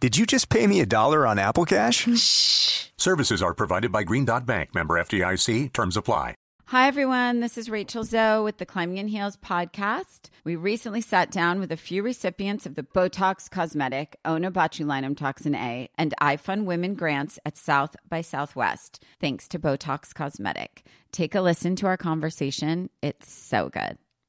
Did you just pay me a dollar on Apple Cash? Shh. Services are provided by Green Dot Bank, member FDIC. Terms apply. Hi, everyone. This is Rachel Zoe with the Climbing in Heels podcast. We recently sat down with a few recipients of the Botox Cosmetic, Onabotulinum Toxin A, and iFund Women grants at South by Southwest, thanks to Botox Cosmetic. Take a listen to our conversation. It's so good.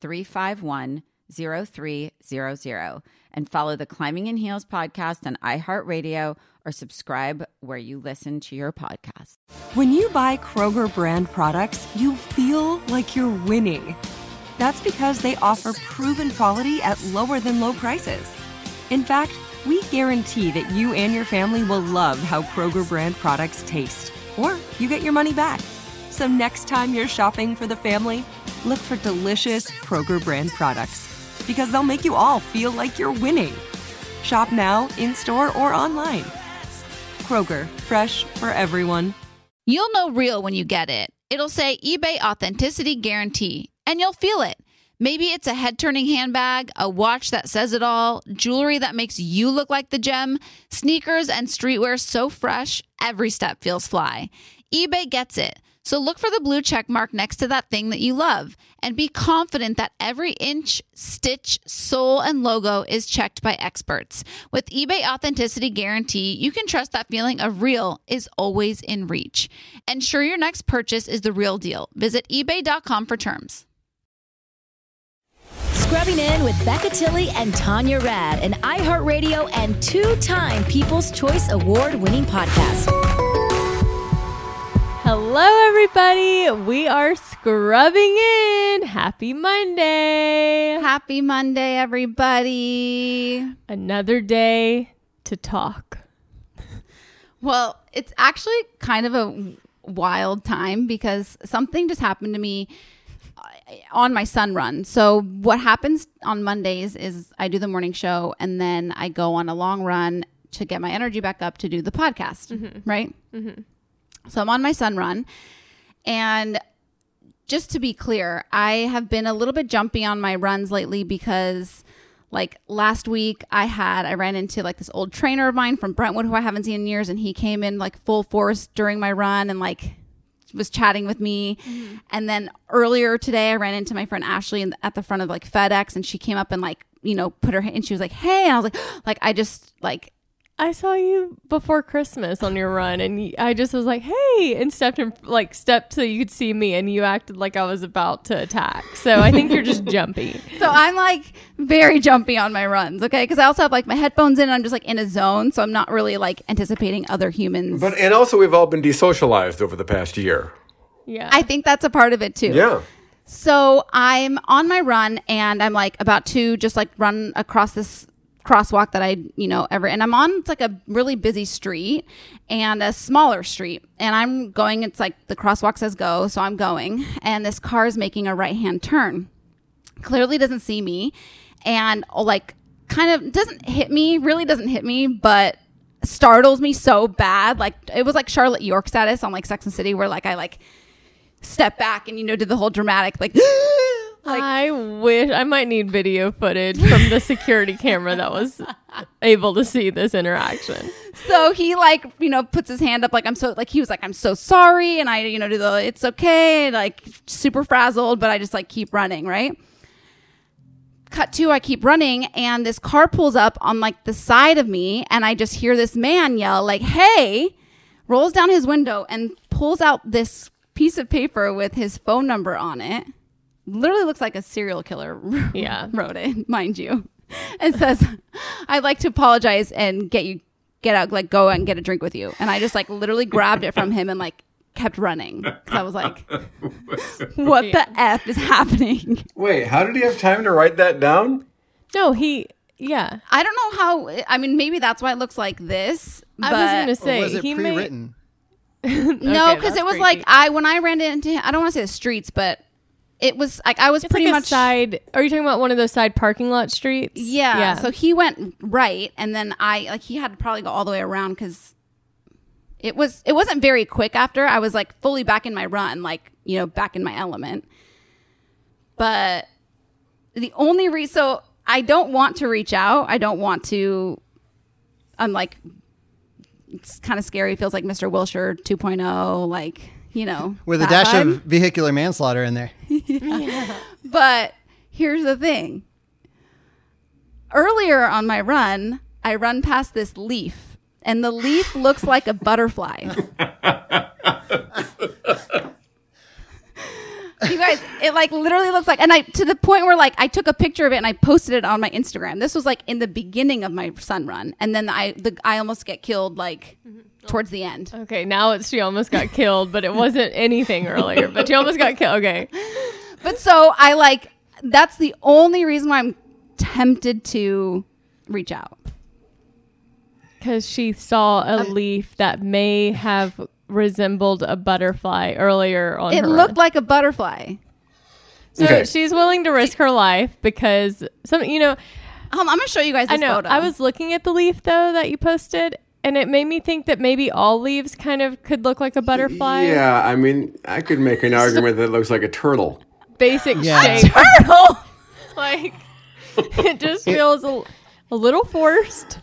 351 0300 and follow the Climbing in Heels podcast on iHeartRadio or subscribe where you listen to your podcast. When you buy Kroger brand products, you feel like you're winning. That's because they offer proven quality at lower than low prices. In fact, we guarantee that you and your family will love how Kroger brand products taste, or you get your money back. So next time you're shopping for the family, look for delicious Kroger brand products because they'll make you all feel like you're winning. Shop now, in store, or online. Kroger, fresh for everyone. You'll know real when you get it. It'll say eBay Authenticity Guarantee, and you'll feel it. Maybe it's a head turning handbag, a watch that says it all, jewelry that makes you look like the gem, sneakers and streetwear so fresh, every step feels fly. eBay gets it. So look for the blue check mark next to that thing that you love and be confident that every inch, stitch, sole, and logo is checked by experts. With eBay Authenticity Guarantee, you can trust that feeling of real is always in reach. Ensure your next purchase is the real deal. Visit eBay.com for terms. Scrubbing in with Becca Tilley and Tanya Rad, an iHeartRadio and two time People's Choice Award winning podcast. Hello, everybody. We are scrubbing in. Happy Monday. Happy Monday, everybody. Another day to talk. Well, it's actually kind of a wild time because something just happened to me uh, on my sun run. So what happens on Mondays is I do the morning show and then I go on a long run to get my energy back up to do the podcast, Mm-hmm. right? So I'm on my sun run and just to be clear, I have been a little bit jumpy on my runs lately because like last week I had I ran into like this old trainer of mine from Brentwood who I haven't seen in years and he came in like full force during my run and like was chatting with me. Mm-hmm. And then earlier today I ran into my friend Ashley in, at the front of like FedEx and she came up and like, you know, put her hand and she was like, "Hey." And I was like like I just like I saw you before Christmas on your run, and I just was like, "Hey!" and stepped in, like stepped so you could see me, and you acted like I was about to attack. So I think you're just jumpy. So I'm like very jumpy on my runs, okay? Because I also have like my headphones in and I'm just like in a zone. So I'm not really like anticipating other humans. But and also we've all been desocialized over the past year. Yeah, I think that's a part of it too. Yeah. So I'm on my run and I'm like about to just like run across this crosswalk that I, you know, ever and I'm on it's like a really busy street and a smaller street. And I'm going, it's like the crosswalk says go, so I'm going. And this car is making a right hand turn. Clearly doesn't see me and oh, like kind of doesn't hit me, really doesn't hit me, but startles me so bad. Like it was like Charlotte York status on like Sex and City where like I like step back and you know did the whole dramatic like I wish I might need video footage from the security camera that was able to see this interaction. So he like, you know, puts his hand up like I'm so like he was like I'm so sorry and I you know do the it's okay like super frazzled but I just like keep running, right? Cut to I keep running and this car pulls up on like the side of me and I just hear this man yell like, "Hey!" rolls down his window and pulls out this piece of paper with his phone number on it. Literally looks like a serial killer Yeah. wrote it, mind you. And says, I'd like to apologize and get you get out, like go and get a drink with you. And I just like literally grabbed it from him and like kept running. Cause I was like, what the F is happening? Wait, how did he have time to write that down? No, he yeah. I don't know how I mean maybe that's why it looks like this. I was gonna say was it he pre-written? No, because that's it was creepy. like I when I ran into him, I don't want to say the streets, but it was like I was It's pretty like much side. Are you talking about one of those side parking lot streets? Yeah, So he went right, and then I like he had to probably go all the way around because it was it wasn't very quick. After I was like fully back in my run, like you know back in my element. But the only reason, so I don't want to reach out. I don't want to. I'm like, it's kind of scary. It feels like Mr. Wilshire 2.0, like you know, With a dash vibe. of vehicular manslaughter in there. But here's the thing. Earlier on my run, I run past this leaf, and the leaf looks like a butterfly. you guys, it like literally looks like, and I to the point where like I took a picture of it and I posted it on my Instagram. This was like in the beginning of my sun run, and then I the I almost get killed like mm-hmm. Towards the end. Okay, now it's she almost got killed, but it wasn't anything earlier. But she almost got killed. Okay. But so I like that's the only reason why I'm tempted to reach out. Because she saw a Um, leaf that may have resembled a butterfly earlier on It her looked run. like a butterfly. So Okay. she's willing to risk her life because some, you know, Um, I'm gonna show you guys I know. photo. I was looking at the leaf though that you posted, and it made me think that maybe all leaves kind of could look like a butterfly. Yeah, I mean, I could make an argument that it looks like a turtle. Basic Yeah. shape. turtle. like it just feels a, a little forced.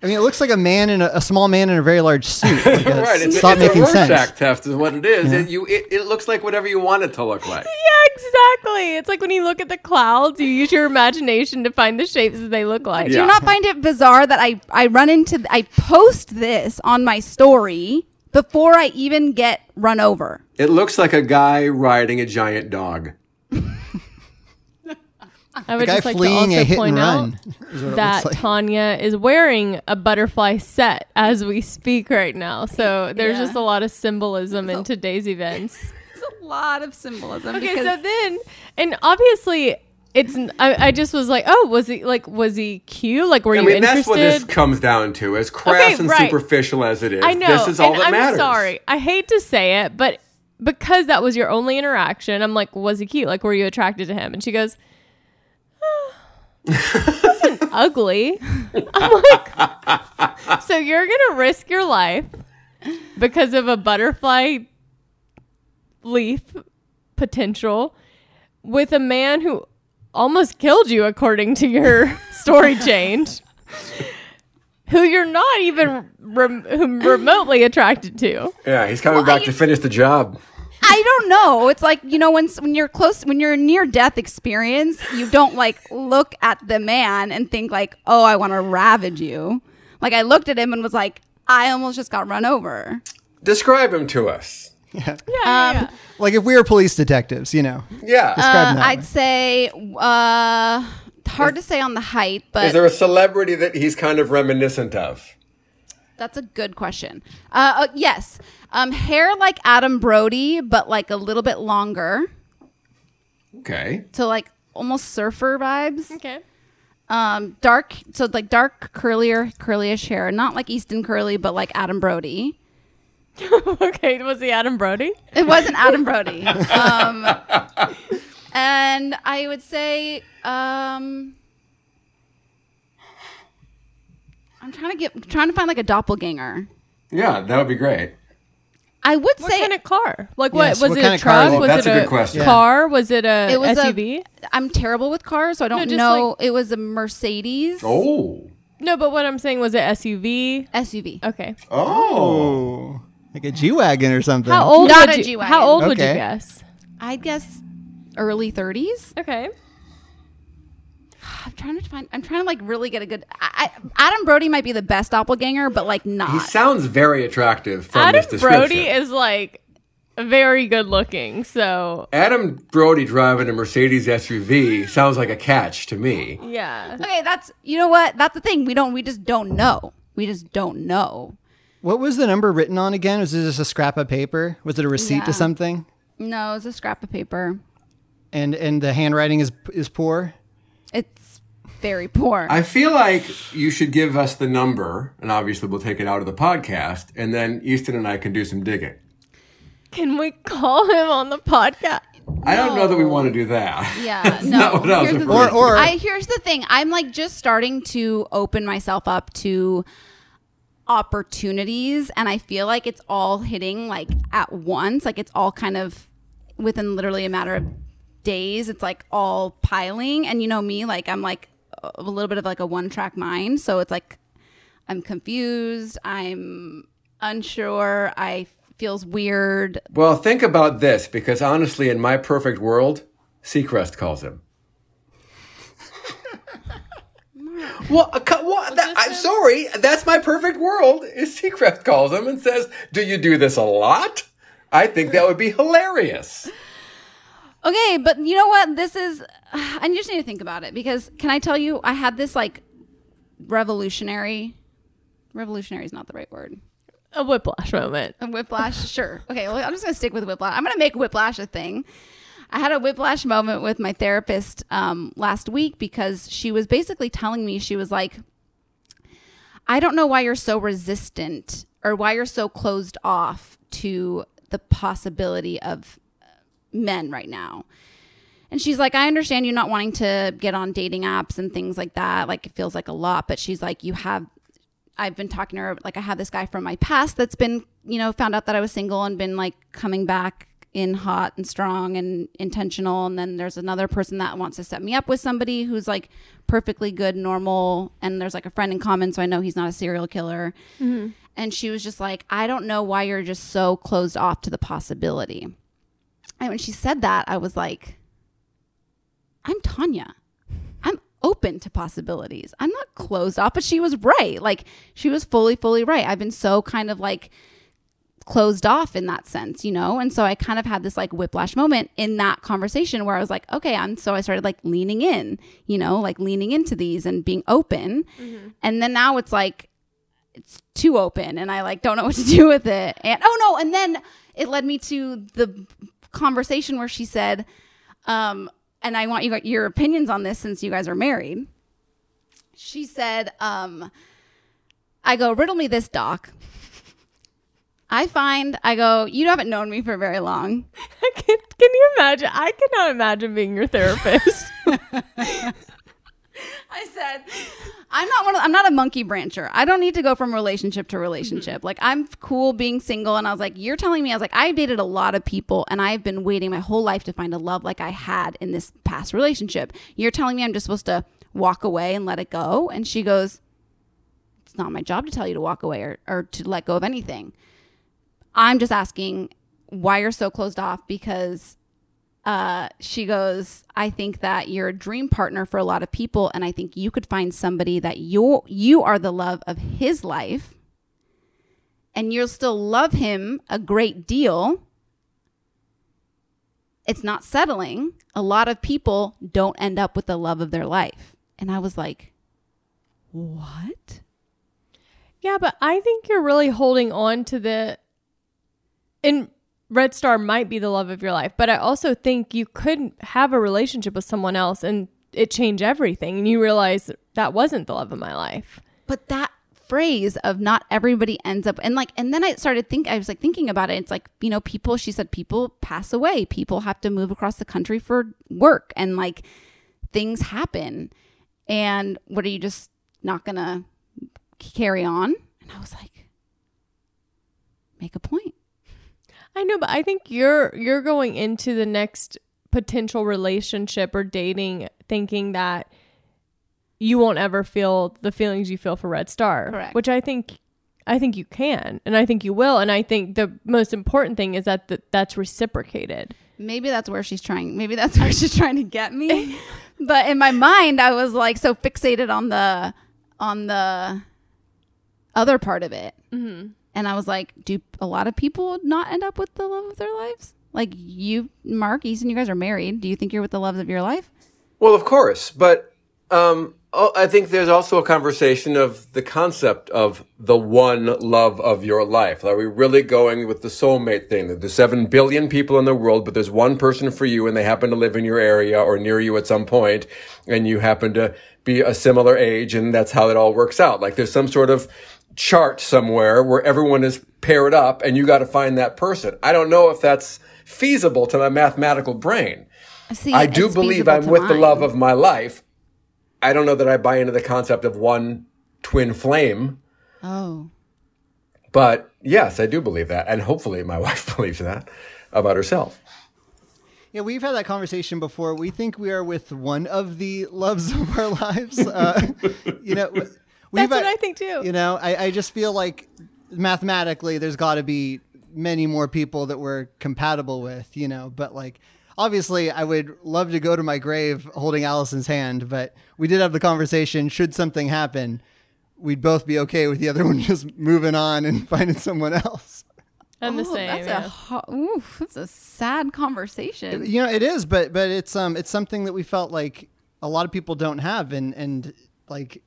I mean, it looks like a man in a, a small man in a very large suit. Like right, it's, stop it's a making Rorschach sense. test is what it is. It, you, it, it looks like whatever you want it to look like. Yeah, exactly. It's like when you look at the clouds, you use your imagination to find the shapes that they look like. Do you not find it bizarre that I I run into I post this on my story before I even get run over? It looks like a guy riding a giant dog. I would just like to fleeing also a hit point and out run is that like. Tanya is wearing a butterfly set as we speak right now. So there's Yeah. just a lot of symbolism in today's events. There's a lot of symbolism. Okay, so then, and obviously, it's. I just was like, oh, was he like, was he cute? Like, were I you mean, interested? that's what this comes down to. As crass Okay, and right. superficial as it is, I know. this is all and that I'm matters. sorry. I hate to say it, but because that was your only interaction, I'm like, was he cute? Like, were you attracted to him? And she goes, "Ah, he wasn't ugly. I'm like, so you're gonna risk your life because of a butterfly leaf potential with a man who almost killed you, according to your story change who you're not even rem- remotely attracted to. Yeah, he's coming Well, back to finish the job. I don't know. It's like you know when when you're close when you're near death experience, you don't like look at the man and think like, "Oh, I want to ravage you." Like I looked at him and was like, "I almost just got run over." Describe him to us. Yeah, yeah, yeah. Like if we were police detectives, you know. Yeah. Describe Uh, I'd way. say uh, hard to say on the height, but is there a celebrity that he's kind of reminiscent of? That's a good question. Uh, uh, yes, um, hair like Adam Brody, but like a little bit longer, Okay. so like almost surfer vibes. Okay. Um, dark, so like dark curlier, curlyish hair, not like Easton Curly, but like Adam Brody. okay, was he Adam Brody? It wasn't Adam Brody. Um, and I would say, um, I'm trying to get, trying to find like a doppelganger. Yeah, that would be great. I would What say kind of car? Like Yes, what was what it? kind A of car truck? is it? Was That's it a good question. Car? Was it a it was SUV? a. I'm terrible with cars, so I don't just know. it was a Mercedes Oh. no, but what I'm saying was it SUV. SUV. Okay. Oh. oh. like a G wagon or something. How old? Not would a you, G-Wagon. How old would you Okay. guess? I'd guess early 30s. Okay. I'm trying to find. I'm trying to like really get a good. I, I, Adam Brody might be the best doppelganger, but like not. He sounds very attractive from Adam this description. Brody is like very good looking. So Adam Brody driving a Mercedes SUV sounds like a catch to me. yeah. okay, that's you know what? That's the thing. We don't. We just don't know. We just don't know. What was the number written on again? Was it just a scrap of paper? Was it a receipt Yeah. to something? No, it's a scrap of paper. And and the handwriting is is poor. Very poor. I feel like you should give us the number, and obviously we'll take it out of the podcast, and then Easton and I can do some digging. Can we call him on the podcast? I don't know that we want to do that. Yeah, no. not what I was Here's the thing. Or- or- I here's the thing. I'm like just starting to open myself up to opportunities, and I feel like it's all hitting like at once. Like it's all kind of within literally a matter of days. It's like all piling, and you know me, like I'm like a little bit of like a one track mind. So it's like I'm confused. I'm unsure. I feels weird. Well, think about this, because honestly, in my perfect world, Seacrest calls him. Well, what? That, I'm sorry. That's my perfect world. Is Seacrest calls him and says, "Do you do this a lot?" I think that would be hilarious. Okay, but you know what? This is. I just need to think about it because can I tell you? I had this like revolutionary. Revolutionary is not the right word. A whiplash moment. A whiplash, sure. Okay, well, I'm just gonna stick with whiplash. I'm gonna make whiplash a thing. I had a whiplash moment with my therapist um, last week because she was basically telling me she was like, "I don't know why you're so resistant or why you're so closed off to the possibility of men right now." And she's like, I understand you not wanting to get on dating apps and things like that. Like, it feels like a lot, but she's like, you have I've been talking to her like I have this guy from my past that's been, you know, found out that I was single and been like coming back in hot and strong and intentional and then there's another person that wants to set me up with somebody who's like perfectly good normal and there's like a friend in common so I know he's not a serial killer. Mm-hmm. And she was just like, "I don't know why you're just so closed off to the possibility." And when she said that, I was like, "I'm Tanya." I'm open to possibilities. I'm not closed off, but she was right. Like she was fully, fully right. I've been so kind of like closed off in that sense, you know? And so I kind of had this like whiplash moment in that conversation where I was like, okay, I'm so I started like leaning in, you know, like leaning into these and being open. Mm-hmm. And then now it's like it's too open and I like don't know what to do with it. And oh no, and then it led me to the conversation where she said, um, and I want you your opinions on this since you guys are married. She said, um, I go, riddle me this, doc. I find, I go, you haven't known me for very long. can, can you imagine? I cannot imagine being your therapist. I said, I'm not one of, I'm not a monkey brancher. I don't need to go from relationship to relationship. Like I'm cool being single and I was like, you're telling me I was like I've dated a lot of people and I've been waiting my whole life to find a love like I had in this past relationship. You're telling me I'm just supposed to walk away and let it go? And she goes, It's not my job to tell you to walk away or, or to let go of anything. I'm just asking why you're so closed off because uh, she goes, I think that you're a dream partner for a lot of people, and I think you could find somebody that you you are the love of his life, and you'll still love him a great deal. It's not settling. A lot of people don't end up with the love of their life. And I was like, what? yeah, but I think you're really holding on to the. And Red Star might be the love of your life, but I also think you could have a relationship with someone else and it change everything, and you realize that wasn't the love of my life. but that phrase of not everybody ends up and like and then i started think i was like thinking about it. It's like you know people she said people pass away. People have to move across the country for work and like things happen. And what are you just not gonna carry on? And i was like make a point I know, but I think you're you're going into the next potential relationship or dating thinking that you won't ever feel the feelings you feel for Red Star. Correct. Which I think I think you can and I think you will and I think the most important thing is that th- that's reciprocated. Maybe that's where she's trying. Maybe that's where she's trying to get me. but in my mind, I was like so fixated on the on the other part of it, Mm-hmm. And I was like, do a lot of people not end up with the love of their lives? Like you, Mark Easton, you guys are married. Do you think you're with the love of your life? Well, of course, but um, oh, I think there's also a conversation of the concept of the one love of your life. Are we really going with the soulmate thing? There's seven billion people in the world, but there's one person for you, and they happen to live in your area or near you at some point, and you happen to be a similar age, and that's how it all works out. Like there's some sort of chart somewhere where everyone is paired up, and you got to find that person. I don't know if that's feasible to my mathematical brain. See, I do believe I'm to with the love of my life. I don't know that I buy into the concept of one twin flame, Oh, but yes, I do believe that. And hopefully my wife believes that about herself. Yeah, we've had that conversation before. We think we are with one of the loves of our lives. Uh, you know, we've That's what I think too. You know, I, I just feel like mathematically there's got to be many more people that we're compatible with, you know, but like obviously I would love to go to my grave holding Allison's hand, but we did have the conversation should something happen, we'd both be okay with the other one just moving on and finding someone else. I'm the Oh, same. That's yeah. a ho- oof, that's a sad conversation. You know, it is, but but it's um it's something that we felt like a lot of people don't have, and and like,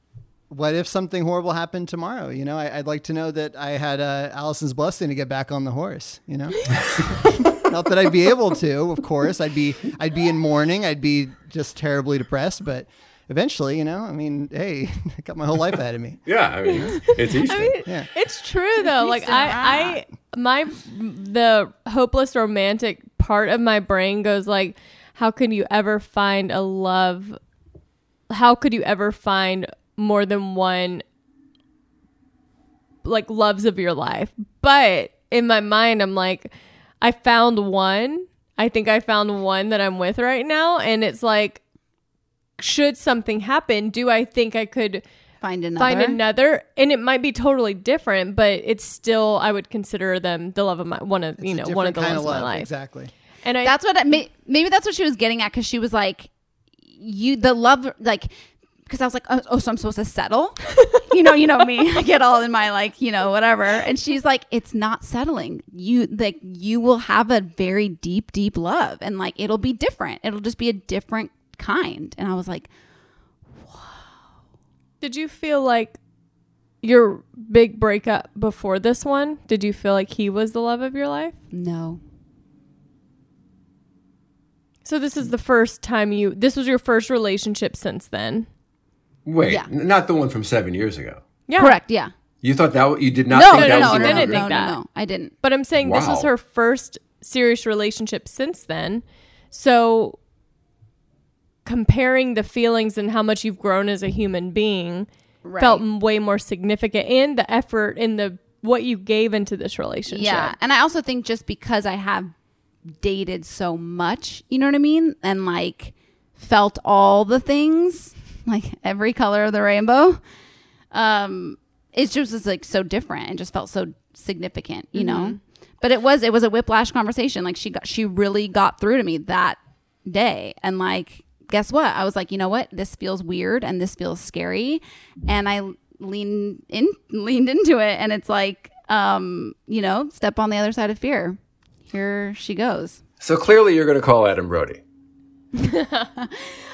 what if something horrible happened tomorrow? You know, I, I'd like to know that I had uh, Allison's blessing to get back on the horse. You know, not that I'd be able to. Of course, I'd be I'd be in mourning. I'd be just terribly depressed, but. Eventually, you know, I mean, hey, I got my whole life ahead of me. Yeah, I mean, it's Easter. I mean, Yeah. it's true though. Like Feast and I, I, my, the hopeless romantic part of my brain goes like, how could you ever find a love? How could you ever find more than one, like loves of your life? But in my mind, I'm like, I found one. I think I found one that I'm with right now, and it's like, should something happen, do I think I could? Find another. find another and it might be totally different but it's still i would consider them the love of my one of you It's a know one of the loves of my life exactly. and i that's what I, maybe that's what she was getting at because she was like you the love like because I was like oh, oh so I'm supposed to settle? You know you know me. I get all in my like you know whatever. And she's like it's not settling. You like you will have a very deep deep love and like it'll be different. It'll just be a different kind. And I was like did you feel like your big breakup before this one did you feel like he was the love of your life? No. So this is the first time you this was your first relationship since then Wait, Yeah. n- not the one from seven years ago. yeah correct yeah You thought that you did not no think no that no was no the no I no, didn't of no, think that. no I didn't but i'm saying this was her first serious relationship since then so comparing the feelings and how much you've grown as a human being felt Right. m- way more significant and the effort in the what you gave into this relationship. Yeah. And I also think just because I have dated so much, you know what I mean? And like felt all the things, like every color of the rainbow, um, it's just was like so different and just felt so significant, you know? But it was it was a whiplash conversation. Like she got she really got through to me that day. And like guess what? I was like, you know what? This feels weird and this feels scary. And I leaned in leaned into it and it's like um, you know, step on the other side of fear. Here she goes. So clearly you're going to call Adam Brody.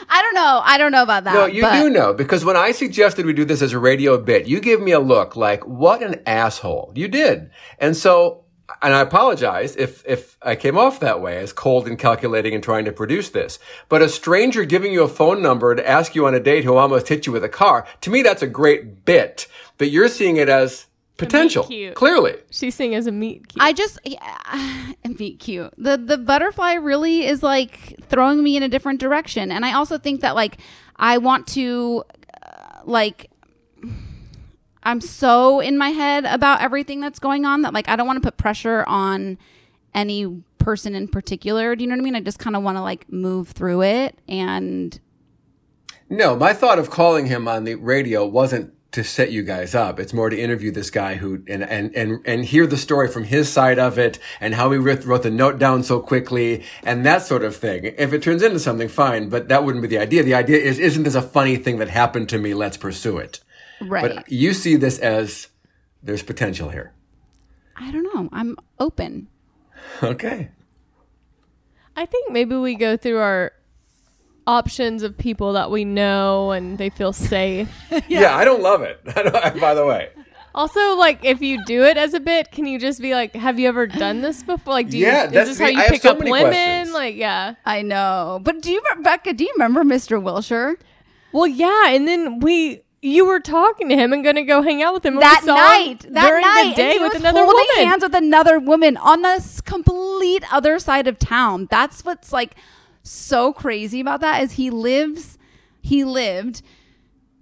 I don't know. I don't know about that. No, you but- do know because when I suggested we do this as a radio bit, you gave me a look like, what an asshole. You did. And so, and I apologize if, if I came off that way as cold and calculating and trying to produce this. But a stranger giving you a phone number to ask you on a date who almost hit you with a car, to me, that's a great bit. But you're seeing it as potential. cute. Clearly. She's seeing as a meet cute. I just yeah, and be cute. The the butterfly really is like throwing me in a different direction, and I also think that like I want to uh, like I'm so in my head about everything that's going on that like I don't want to put pressure on any person in particular. Do you know what I mean? I just kind of want to like move through it and No, my thought of calling him on the radio wasn't to set you guys up. It's more to interview this guy who and and and and hear the story from his side of it and how he wrote, wrote the note down so quickly and that sort of thing. If it turns into something, fine, but that wouldn't be the idea. The idea is, isn't this a funny thing that happened to me? Let's pursue it. right. But you see this as there's potential here. I don't know. I'm open. Okay. I think maybe we go through our options of people that we know and they feel safe. Yeah, I don't love it. Don't, by the way. Also, like if you do it as a bit, can you just be like, "Have you ever done this before?" Like, do you, Yeah, is this the- how you I pick so up women? questions. Like, yeah. I know. But do you, Becca, do you remember Mr. Wilshire? Well, yeah, and then we, you were talking to him and gonna go hang out with him and we that saw night, him that during night, the and day he with was another holding woman. hands with another woman on the s- complete other side of town. That's what's like so crazy about that is he lives, he lived.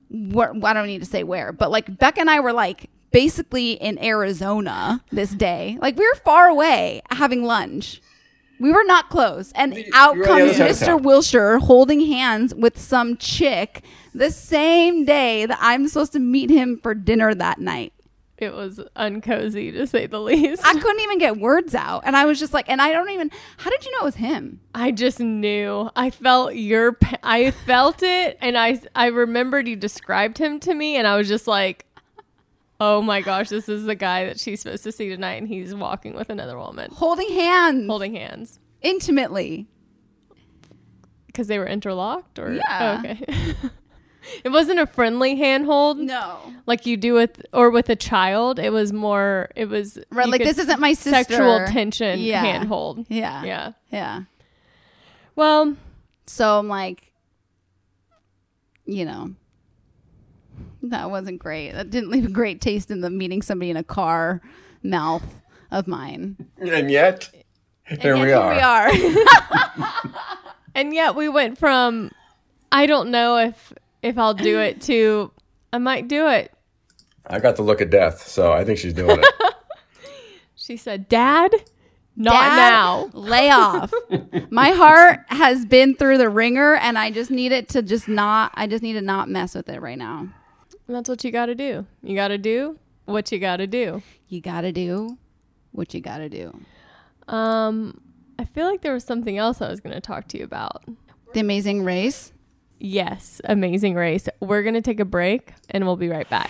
Where, I don't need to say where, but like Becca and I were like basically in Arizona this day. Like we were far away having lunch. We were not close. And out you were on the comes side of Mr. Wilshire holding hands with some chick the same day that I'm supposed to meet him for dinner that night. It was uncozy to say the least. I couldn't even get words out. And I was just like, and I don't even, how did you know it was him? I just knew. I felt your. I felt it, and I I remembered you described him to me, and I was just like, "Oh my gosh, this is the guy that she's supposed to see tonight, and he's walking with another woman, Holding hands. holding hands, Intimately. because they were interlocked, or Yeah. Oh, okay." it wasn't a friendly handhold, No. like you do with or with a child. It was more. It was Right, like, this isn't my sister. Sexual tension Yeah. handhold. Yeah. Yeah. Yeah. Well, So I'm like, you know, that wasn't great. That didn't leave a great taste in the meeting somebody in a car mouth of mine. And yet, here And we are. Here we are. and yet we went from I don't know if if I'll do it to I might do it. I got the look of death, so I think she's doing it. She said, "Dad, not Dad, now." Lay off. My heart has been through the ringer and I just need it to just not I just need to not mess with it right now. And that's what you got to do. You got to do what you got to do. You gotta do what you gotta do. Um, I feel like there was something else I was going to talk to you about. The amazing race. Yes, Amazing Race. We're going to take a break and we'll be right back.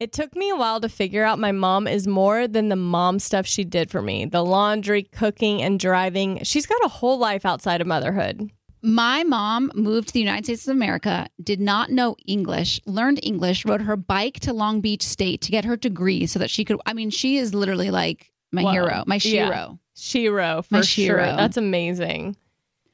It took me a while to figure out my mom is more than the mom stuff she did for me the laundry, cooking, and driving. She's got a whole life outside of motherhood. My mom moved to the United States of America, did not know English, learned English, rode her bike to Long Beach State to get her degree so that she could. I mean, she is literally like my Wow. hero, my Yeah. shero. Shero, for My sure. Shero. That's amazing.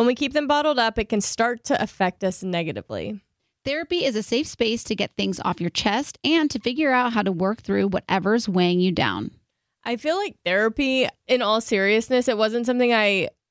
When we keep them bottled up, it can start to affect us negatively. Therapy is a safe space to get things off your chest and to figure out how to work through whatever's weighing you down. I feel like therapy, in all seriousness, it wasn't something I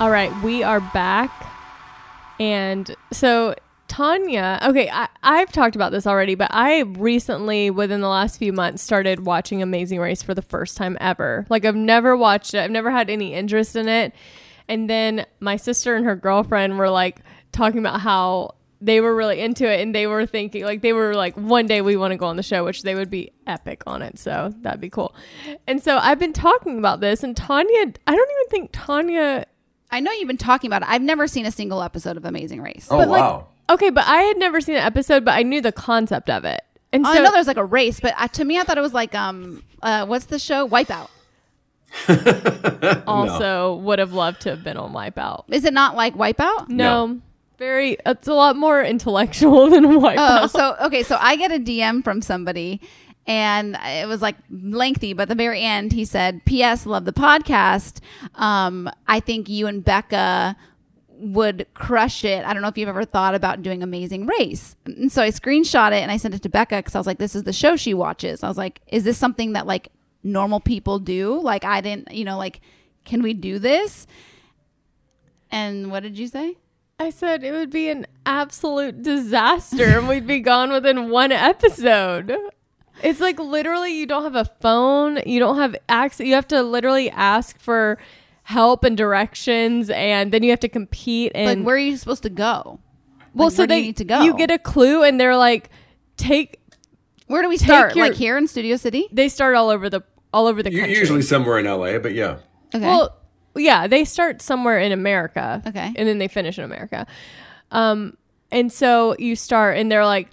All right, we are back. And so Tanya, okay, I, I've talked about this already, but I recently, within the last few months, started watching Amazing Race for the first time ever. Like, I've never watched it, I've never had any interest in it. And then my sister and her girlfriend were like talking about how they were really into it and they were thinking, like, they were like, one day we want to go on the show, which they would be epic on it. So that'd be cool. And so I've been talking about this, and Tanya, I don't even think Tanya. I know you've been talking about it. I've never seen a single episode of Amazing Race. Oh, But, like, wow. Okay, but I had never seen an episode, but I knew the concept of it. And Oh, so I know there's like a race, but uh, to me, I thought it was like um, uh, what's the show? Wipeout. also would have loved to have been on Wipeout. Is it not like Wipeout? No, very. It's a lot more intellectual than Wipeout. Oh, so okay, so I get a DM from somebody, and it was like lengthy, but the very end, he said, "P.S. Love the podcast. Um, I think you and Becca." would crush it. I don't know if you've ever thought about doing Amazing Race. And so I screenshot it and I sent it to Becca because I was like, this is the show she watches. I was like, is this something that like normal people do? Like, I didn't, you know, like, can we do this? And what did you say? I said it would be an absolute disaster and we'd be gone within one episode. It's like literally you don't have a phone, you don't have access, you have to literally ask for help and directions and then you have to compete and like, where are you supposed to go? well Like, so where do they you need to go? you get a clue and they're like take Where do we take start? your- like here in Studio City? they start all over the all over the country. Usually somewhere in LA, but yeah. Okay. Well, yeah, they start somewhere in America. Okay. And then they finish in America. Um, and so you start, and they're like,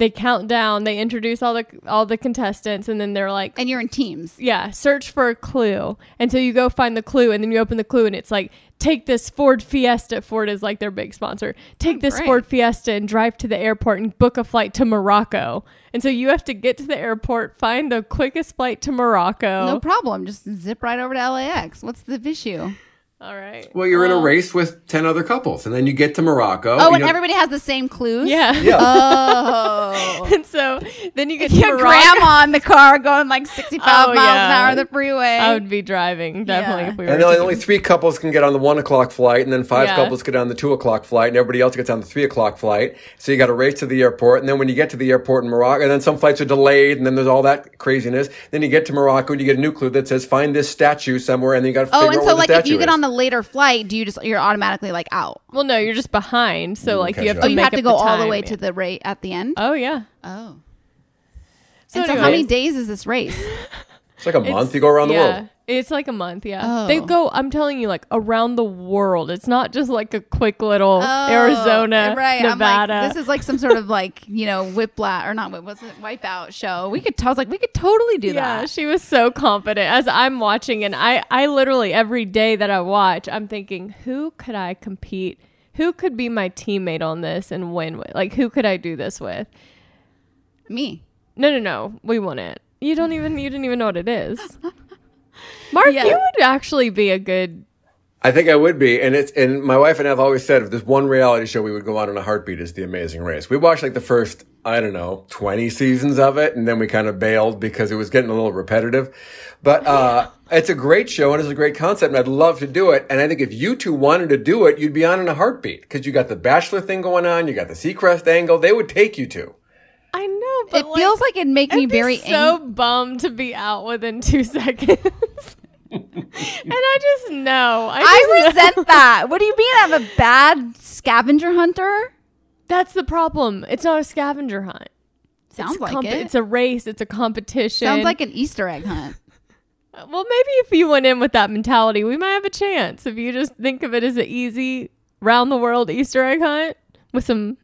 they count down, they introduce all the all the contestants, and then they're like, and you're in teams. yeah, search for a clue. And so you go find the clue, and then you open the clue, and it's like, take this Ford Fiesta. Ford is like their big sponsor. Take oh, this great. Ford Fiesta and drive to the airport and book a flight to Morocco. And so you have to get to the airport, find the quickest flight to Morocco. No problem. Just zip right over to LAX. What's the issue? All right. Well, you're in a race with 10 other couples, and then you get to Morocco. Oh, you and know- everybody has the same clues. Yeah. Yeah. Oh. and so then you get to Your Morocco. grandma in the car going like 65 Oh, miles an hour on the freeway. I would be driving definitely if we were. And only, only three couples can get on the one o'clock flight, and then five Yeah. couples get on the two o'clock flight, and everybody else gets on the three o'clock flight. So you got to race to the airport, and then when you get to the airport in Morocco, and then some flights are delayed, and then there's all that craziness. Then you get to Morocco, and you get a new clue that says find this statue somewhere, and then you got to oh, figure and out so where like the if statue you get on the later flight, do you just you're automatically like out? well, no, you're just behind. So like catch you have to. Oh, you make have to up go all the way yeah. to the rate at the end. Oh yeah. Oh. So and so how many days is this race? it's like a month. You go around the yeah, world. It's like a month, yeah. Oh. They go, I'm telling you, like around the world. It's not just like a quick little Oh, Arizona, right? Nevada. I'm like, this is like some sort of like you know whiplash or not? What was it? Wipeout show. We could. I was like, we could totally do yeah, that. she was so confident as I'm watching, and I, I literally every day that I watch, I'm thinking, who could I compete? Who could be my teammate on this and win with? Like, who could I do this with? Me. No, no, no, we won it. You don't even, you didn't even know what it is. Mark, Yeah. you would actually be a good. I think I would be, and it's and my wife and I have always said if there's one reality show we would go on in a heartbeat is The Amazing Race. We watched like the first I don't know twenty seasons of it, and then we kind of bailed because it was getting a little repetitive. But uh, it's a great show and it's a great concept, and I'd love to do it. And I think if you two wanted to do it, you'd be on in a heartbeat because you got the Bachelor thing going on, you got the Seacrest angle. They would take you to. I know, but It feels like it'd make me I'd be very so ang- bummed to be out within two seconds. And I just know. I, I just know. resent that. What do you mean? I'm a bad scavenger hunter. That's the problem. It's not a scavenger hunt. Sounds it's like comp- it. It's a race. It's a competition. Sounds like an Easter egg hunt. Uh, well, maybe if you went in with that mentality, we might have a chance. If you just think of it as an easy round the world Easter egg hunt with some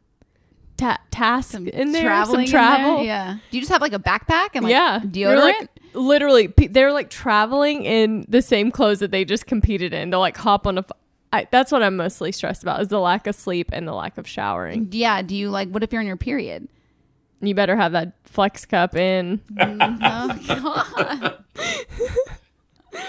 ta- tasks in there, Traveling some travel. there? Yeah. Do you just have like a backpack and like yeah, You're deodorant? like literally, pe- they're like traveling in the same clothes that they just competed in. They'll like hop on a. F- I, that's what I'm mostly stressed about is the lack of sleep and the lack of showering. yeah. Do you like? What if you're in your period? You better have that flex cup in. Mm, oh God.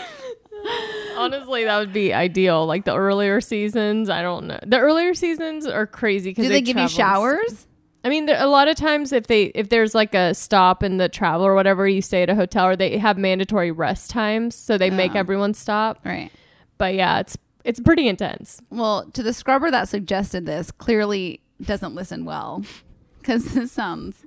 Honestly, that would be ideal. Like the earlier seasons, I don't know. The earlier seasons are crazy because Do they give you showers? I mean, there, a lot of times if they if there's like a stop in the travel or whatever, you stay at a hotel or they have mandatory rest times, so they make Oh. everyone stop. Right. But yeah, it's it's pretty intense. Well, to the scrubber that suggested this, clearly doesn't listen well because this sounds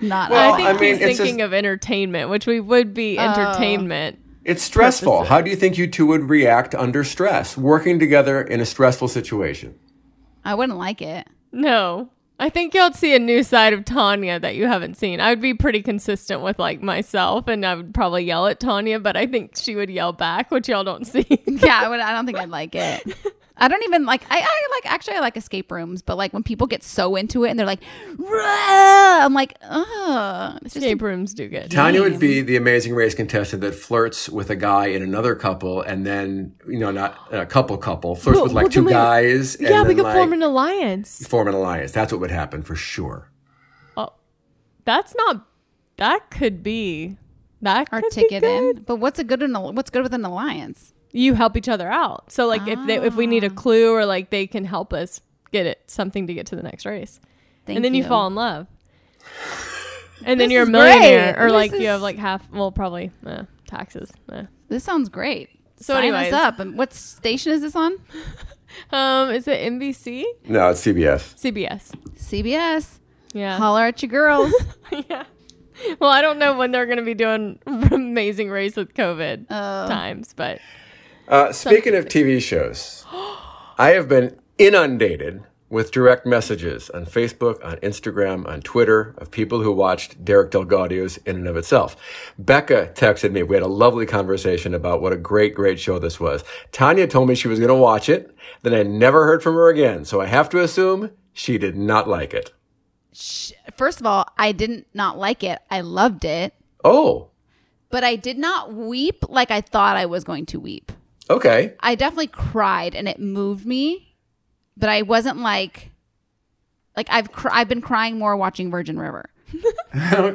not. Well, I think I mean, he's it's thinking just- of entertainment, which we would be Oh. entertainment. It's stressful. How do you think you two would react under stress, working together in a stressful situation? I wouldn't like it. No. I think you'll see a new side of Tanya that you haven't seen. I would be pretty consistent with like myself and I would probably yell at Tanya, but I think she would yell back, which y'all don't see. yeah, I would. I don't think I'd like it. I don't even like. I, I like actually I like escape rooms, but like when people get so into it and they're like, "Rah!" I'm like, ugh. It's just- Escape rooms do good. Tanya would be the amazing race contestant that flirts with a guy in another couple, and then you know, not a couple couple flirts Well, with like well, two we- guys. And yeah, we then, could like, form an alliance. form an alliance. That's what would happen for sure. Oh, that's not. That could be. That our could ticket be good. in. But what's a good? in a- What's good with an alliance? You help each other out. So like if they if we need a Ah. clue or like they can help us get it something to get to the next race, Thank and then you. you. fall in love, and then This you're a millionaire great. or This like you have like half. Well, probably eh, taxes. eh. This sounds great. So Sign anyways. us up. And what station is this on? Um, is it NBC? No, it's CBS. CBS. CBS. Yeah. Holler at your girls. yeah. Well, I don't know when they're going to be doing Amazing Race with COVID Oh. times, but Uh, speaking of TV shows, I have been inundated with direct messages on Facebook, on Instagram, on Twitter of people who watched Derek DelGaudio's In and of Itself. Becca texted me. We had a lovely conversation about what a great, great show this was. Tanya told me she was going to watch it. Then I never heard from her again. So I have to assume she did not like it. First of all, I didn't not like it. I loved it, Oh, but I did not weep like I thought I was going to weep. okay. I definitely cried and it moved me, but I wasn't like like I've cr- I've been crying more watching Virgin River. Uh,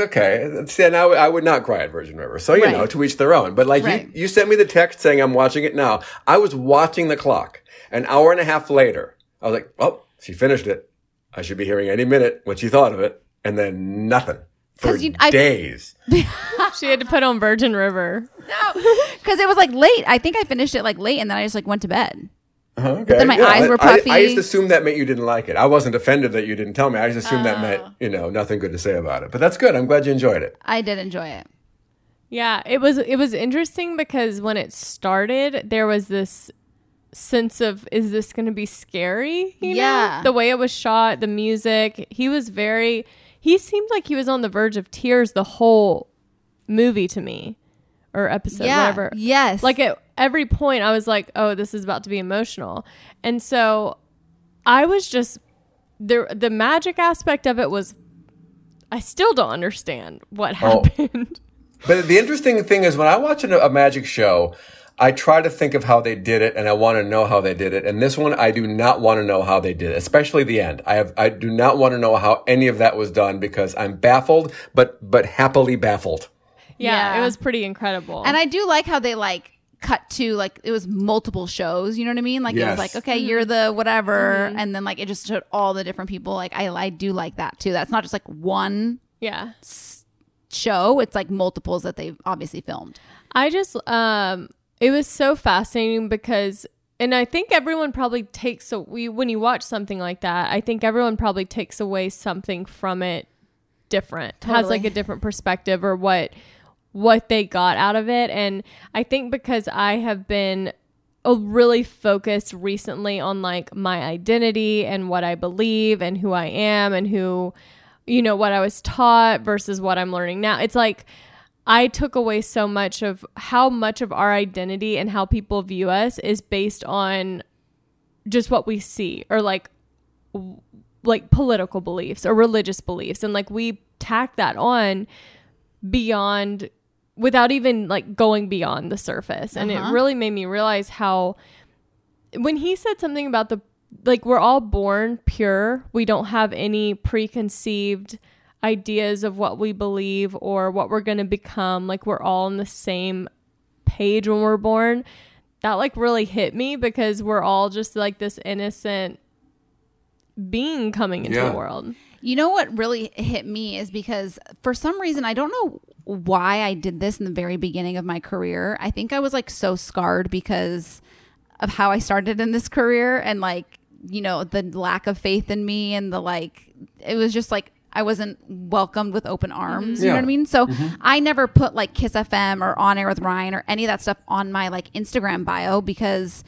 okay. See, now I would not cry at Virgin River. So, you Right. know, to each their own. But like Right. you, you sent me the text saying I'm watching it now. I was watching the clock. An hour and a half later, I was like, oh, she finished it. I should be hearing any minute what she thought of it. And then nothing for 'Cause you- I- days. she had to put on Virgin River. No, because it was like late. I think I finished it like late, and then I just like went to bed. Okay. then my eyes were I- I, puffy. I just assumed that meant you didn't like it. I wasn't offended that you didn't tell me. I just assumed that Oh. meant, you know, nothing good to say about it. But that's good. I'm glad you enjoyed it. I did enjoy it. Yeah, it was it was interesting because when it started, there was this sense of is this going to be scary? You Yeah. know? the way it was shot, the music. He was very. He seemed like he was on the verge of tears the whole movie to me, or episode, Yeah, whatever. yes. Like at every point, I was like, "Oh, this is about to be emotional," and so I was just the the magic aspect of it was. I still don't understand what Oh. happened. But the interesting thing is when I watch a, a magic show, I try to think of how they did it and I want to know how they did it. And this one, I do not want to know how they did it, especially the end. I have, I do not want to know how any of that was done because I'm baffled, but, but happily baffled. Yeah, Yeah. it was pretty incredible. And I do like how they like cut to like it was multiple shows. You know what I mean? Like it was like okay, you're the whatever, and then like it just showed all the different people. Like I I do like that too. That's not just like one yeah. show. It's like multiples that they've obviously filmed. I just um it was so fascinating because and I think everyone probably takes a we when you watch something like that, I think everyone probably takes away something from it different. Has like a different perspective or what what they got out of it and I think because I have been really focused recently on like my identity and what I believe and who I am and who you know what I was taught versus what I'm learning now. It's like I took away so much of how much of our identity and how people view us is based on just what we see or like like political beliefs or religious beliefs and like we tack that on beyond without even like going beyond the surface. And Uh-huh. it really made me realize how when he said something about the like we're all born pure. We don't have any preconceived ideas of what we believe or what we're going to become. Like we're all on the same page when we're born. That like really hit me because we're all just like this innocent being coming into Yeah. the world. You know what really hit me is because for some reason I don't know why I did this in the very beginning of my career. I think I was like so scarred because of how I started in this career and like you know the lack of faith in me and the like it was just like I wasn't welcomed with open arms. You know what I mean? So I never put like Kiss FM or On Air with Ryan or any of that stuff on my like Instagram bio because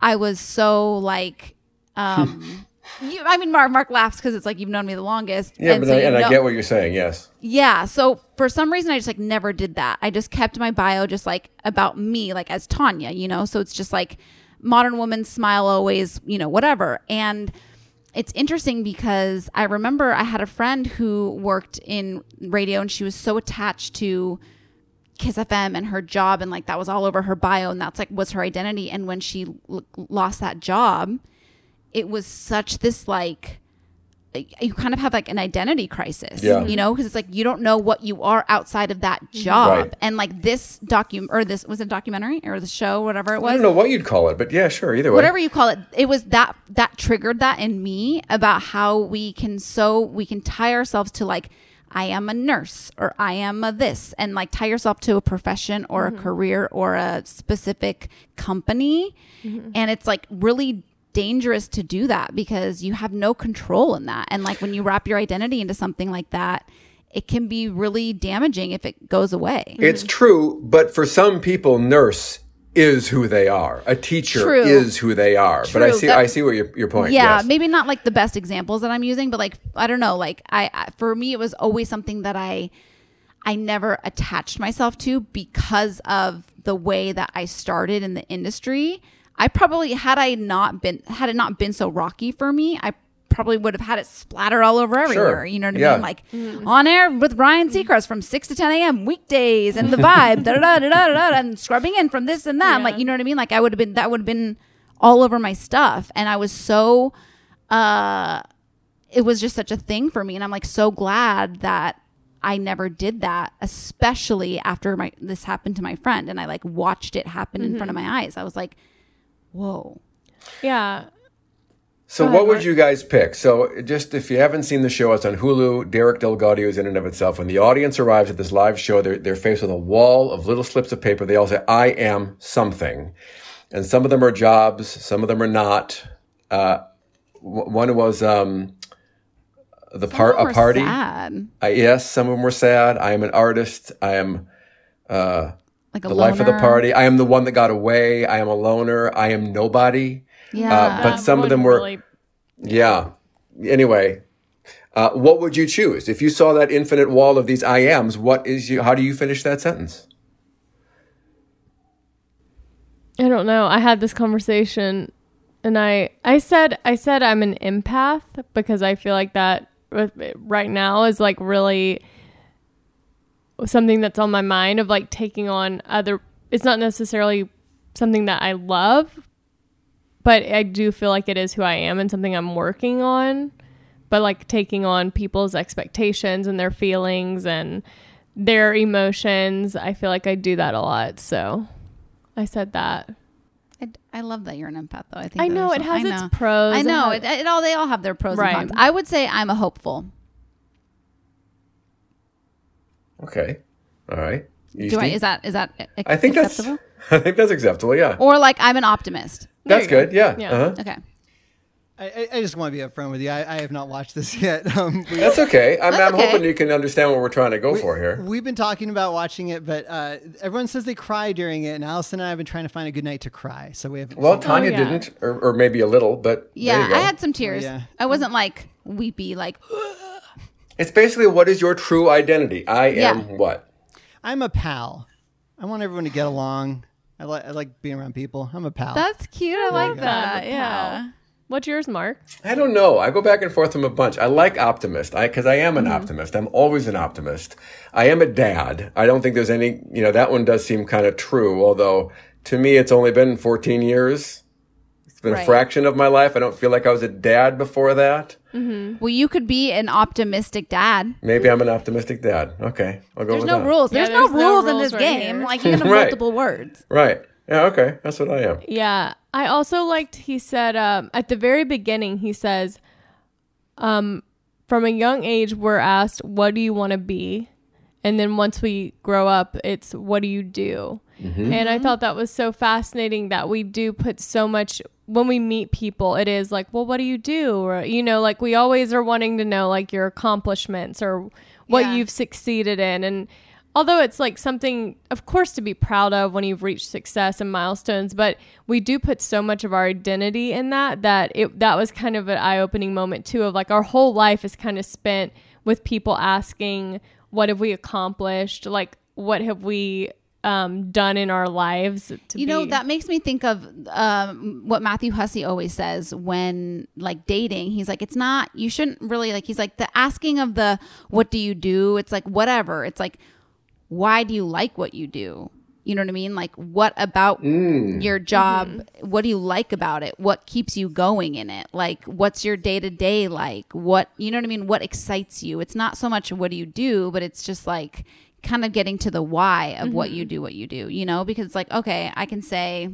I was so like um you, I mean Mark Mark laughs because it's like you've known me the longest. Yeah, but so I, and I get what you're saying. Yes. yeah. So for some reason, I just like never did that. I just kept my bio just like about me, like as Tanya, you know? So it's just like modern woman smile always, you know, whatever. And it's interesting because I remember I had a friend who worked in radio and she was so attached to Kiss FM and her job and like that was all over her bio and that's like was her identity. And when she l- lost that job, it was such this like you kind of have like an identity crisis, Yeah. you know, because it's like you don't know what you are outside of that mm-hmm. job. Right. And like this docu or this was a documentary or the show, whatever it was. I don't know what you'd call it, but yeah, sure. Either way. whatever you call it it was that that triggered that in me about how we can so we can tie ourselves to like i am a nurse or i am a this and like tie yourself to a profession or a mm-hmm. career or a specific company mm-hmm. and it's like really dangerous to do that because you have no control in that and like when you wrap your identity into something like that it can be really damaging if it goes away It's mm-hmm. true, but for some people, nurse is who they are. A teacher True. is who they are. But I see, That- I see what your your point. yeah yes. maybe not like the best examples that i'm using but like i don't know like I, I for me it was always something that i i never attached myself to because of the way that i started in the industry i probably had i not been had it not been so rocky for me i probably would have had it splatter all over everywhere you know what i Yeah. mean? Like on air with ryan seacrest from 6 to 10 a.m weekdays and the vibe da, da, da, da, da, da, da, and scrubbing in from this and that. Like you know what i mean? Like i would have been that would have been all over my stuff. And i was so uh it was just such a thing for me. And I'm like so glad that I never did that, especially after my this happened to my friend and I like watched it happen in front of my eyes. I was like, "Whoa." Yeah. So, what would you guys pick? So, just if you haven't seen the show, it's on Hulu. Derek DelGaudio is in and of itself. When the audience arrives at this live show, they're, they're faced with a wall of little slips of paper. They all say, I am something. And some of them are jobs, some of them are not. Uh, w- one was um, the part a party. sad. Uh, yes, some of them were sad. I am an artist. I am uh, Like a the life of the party. I am the one that got away. I am a loner. I am nobody. Yeah. Uh, but some of them were, really- yeah. Anyway, uh, what would you choose if you saw that infinite wall of these I ams? What is you? How do you finish that sentence? I don't know. I had this conversation and I I said I said I'm an empath because I feel like that right now is like really something that's on my mind of like taking on other it's not necessarily something that I love but I do feel like it is who I am and something I'm working on but like taking on people's expectations and their feelings and their emotions I feel like I do that a lot so I said that I, I love that you're an empath though. I think I know, it has I its know. pros, I know. It, it all they all have their pros Right. and cons. I would say I'm a hopeful. Okay, all right. You, Do I, is that is that ac- I think acceptable? that's. I think that's acceptable. Yeah, Or like I'm an optimist. that's good. Yeah. Uh-huh. Okay. I, I- I just want to be upfront with you. I, I have not watched this yet. Um, we- That's okay. I'm, That's I'm okay. hoping you can understand what we're trying to go for here. We've been talking about watching it, but uh, everyone says they cry during it, and Allison and I have been trying to find a good night to cry. So we have. Well, so- Tanya yeah. didn't, or, or maybe a little, but there Yeah, you go. I had some tears. yeah. I wasn't like weepy, like It's basically what is your true identity? I am what? I'm a pal. I want everyone to get along. I like I like being around people. I'm a pal. that's cute. I like that. Yeah. What's yours, Mark? I don't know. I go back and forth from a bunch. I like optimist. I because I am Mm-hmm. an optimist. I'm always an optimist. I am a dad. I don't think there's any. You know that one does seem kind of true. Although to me, it's only been 14 years. It's been a fraction of my life. I don't feel like I was a dad before that. Well, you could be an optimistic dad. Maybe I'm an optimistic dad. Okay, I'll go There's with no that. rules. Yeah, There's, no there's no rules in this right game. here. Like you can have Right. multiple words. Right. Yeah. Okay. That's what I am. Yeah. I also liked he said um, at the very beginning he says um from a young age we're asked what do you want to be? And then once we grow up it's what do you do? And I thought that was so fascinating that we do put so much when we meet people it is like, well what do you do? Or you know, like we always are wanting to know like your accomplishments or what Yeah. you've succeeded in and although it's like something of course to be proud of when you've reached success and milestones but we do put so much of our identity in that that it that was kind of an eye-opening moment too of like our whole life is kind of spent with people asking what have we accomplished like what have we um, done in our lives to You know, be- that makes me think of um, what Matthew Hussey always says when like dating. He's like, it's not, you shouldn't really like, he's like, the asking of the, what do you do? It's like, whatever. It's like, why do you like what you do? You know what I mean? Like, what about your job? What do you like about it? What keeps you going in it? Like, what's your day to day like? What, you know what I mean? What excites you? It's not so much what do you do, but it's just like kind of getting to the why of what you mm-hmm. do, what you do, you know? Because it's like, okay, I can say,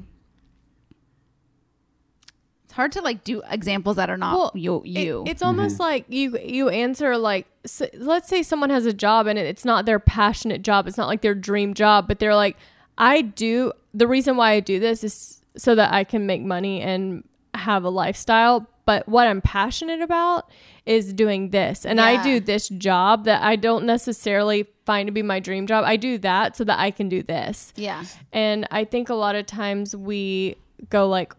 it's hard to like do examples that are not Well, you. it- you. it's mm-hmm. almost like you you answer like s let's say someone has a job and it- it's not their passionate job. It's not like their dream job, but they're like, I do. The reason why I do this is so that I can make money and have a lifestyle. But what I'm passionate about is doing this, and I do this job that I don't necessarily find to be my dream job. I do that so that I can do this. yeah. And I think a lot of times we go like,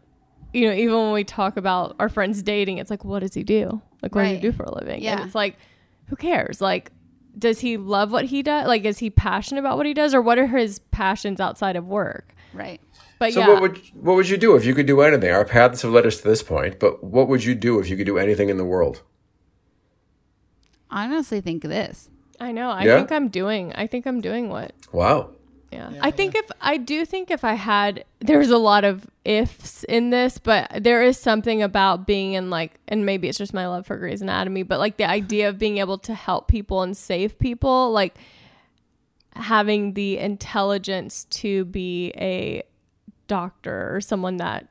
you know, even when we talk about our friends dating, it's like, what does he do? Like, what does he Right. do for a living? Yeah. And it's like, who cares? Like, does he love what he does? Like, is he passionate about what he does, or what are his passions outside of work? Right. But So yeah, what would what would you do if you could do anything? Our paths have led us to this point, but what would you do if you could do anything in the world? I honestly think this. I know. I Yeah? think I'm doing. I think I'm doing what. Wow. Yeah. I think if I do think if I had there's a lot of ifs in this, but there is something about being in like and maybe it's just my love for Grey's Anatomy, but like the idea of being able to help people and save people, like having the intelligence to be a doctor or someone that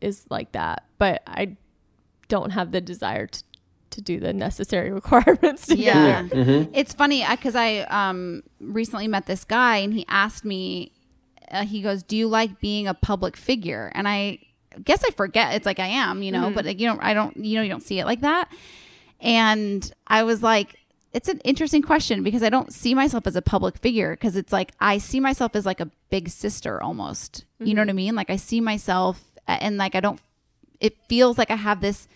is like that. But I don't have the desire to to do the necessary requirements to Yeah. Mm-hmm. It's funny because I um, recently met this guy and he asked me, uh, he goes, "Do you like being a public figure?" And I guess I forget. It's like I am, you know, Mhm. but like, you don't. I don't. You know, you don't see it like that. And I was like, it's an interesting question because I don't see myself as a public figure because it's like I see myself as like a big sister almost. You know what I mean? Like I see myself and like I don't. It feels like I have this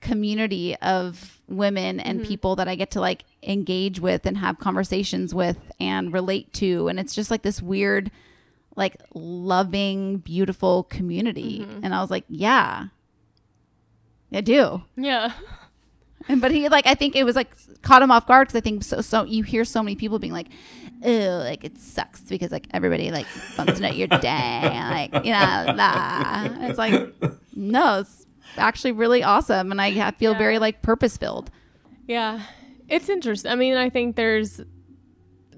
community of women and Mhm. people that I get to like engage with and have conversations with and relate to and it's just like this weird like loving beautiful community and I was like yeah I do Yeah. and but he like I think it was like caught him off guard because I think so so you hear so many people being like oh like it sucks because like everybody like bumps into your day like you know blah. And it's like no it's actually really awesome and I feel very like purpose filled Yeah. It's interesting. I mean, I think there's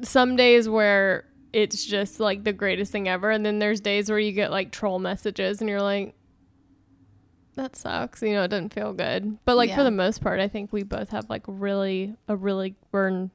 some days where it's just like the greatest thing ever. And then there's days where you get like troll messages and you're like, that sucks. You know, it doesn't feel good. But like for the most part, I think we both have like really, a really, we're in,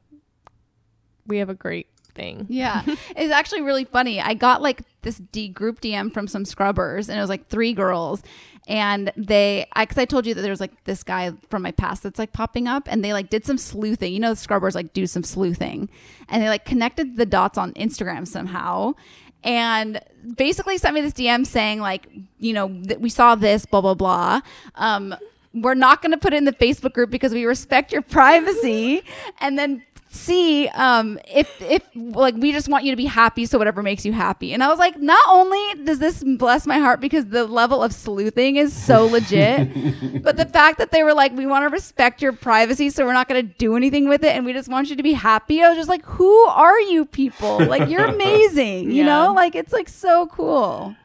we have a great thing. Yeah. it's actually really funny. I got like this D group DM from some scrubbers and it was like three girls and they I cuz I told you that there was like this guy from my past that's like popping up and they like did some sleuthing. You know the scrubbers like do some sleuthing and they like connected the dots on Instagram somehow and basically sent me this DM saying like, you know, that we saw this blah blah blah. Um we're not going to put it in the Facebook group because we respect your privacy and then see um if if like we just want you to be happy so whatever makes you happy. And i was like not only does this bless my heart because the level of sleuthing is so legit but the fact that they were like we want to respect your privacy so we're not going to do anything with it and we just want you to be happy. I was just like who are you people? Like you're amazing you Yeah. know? Like it's like so cool.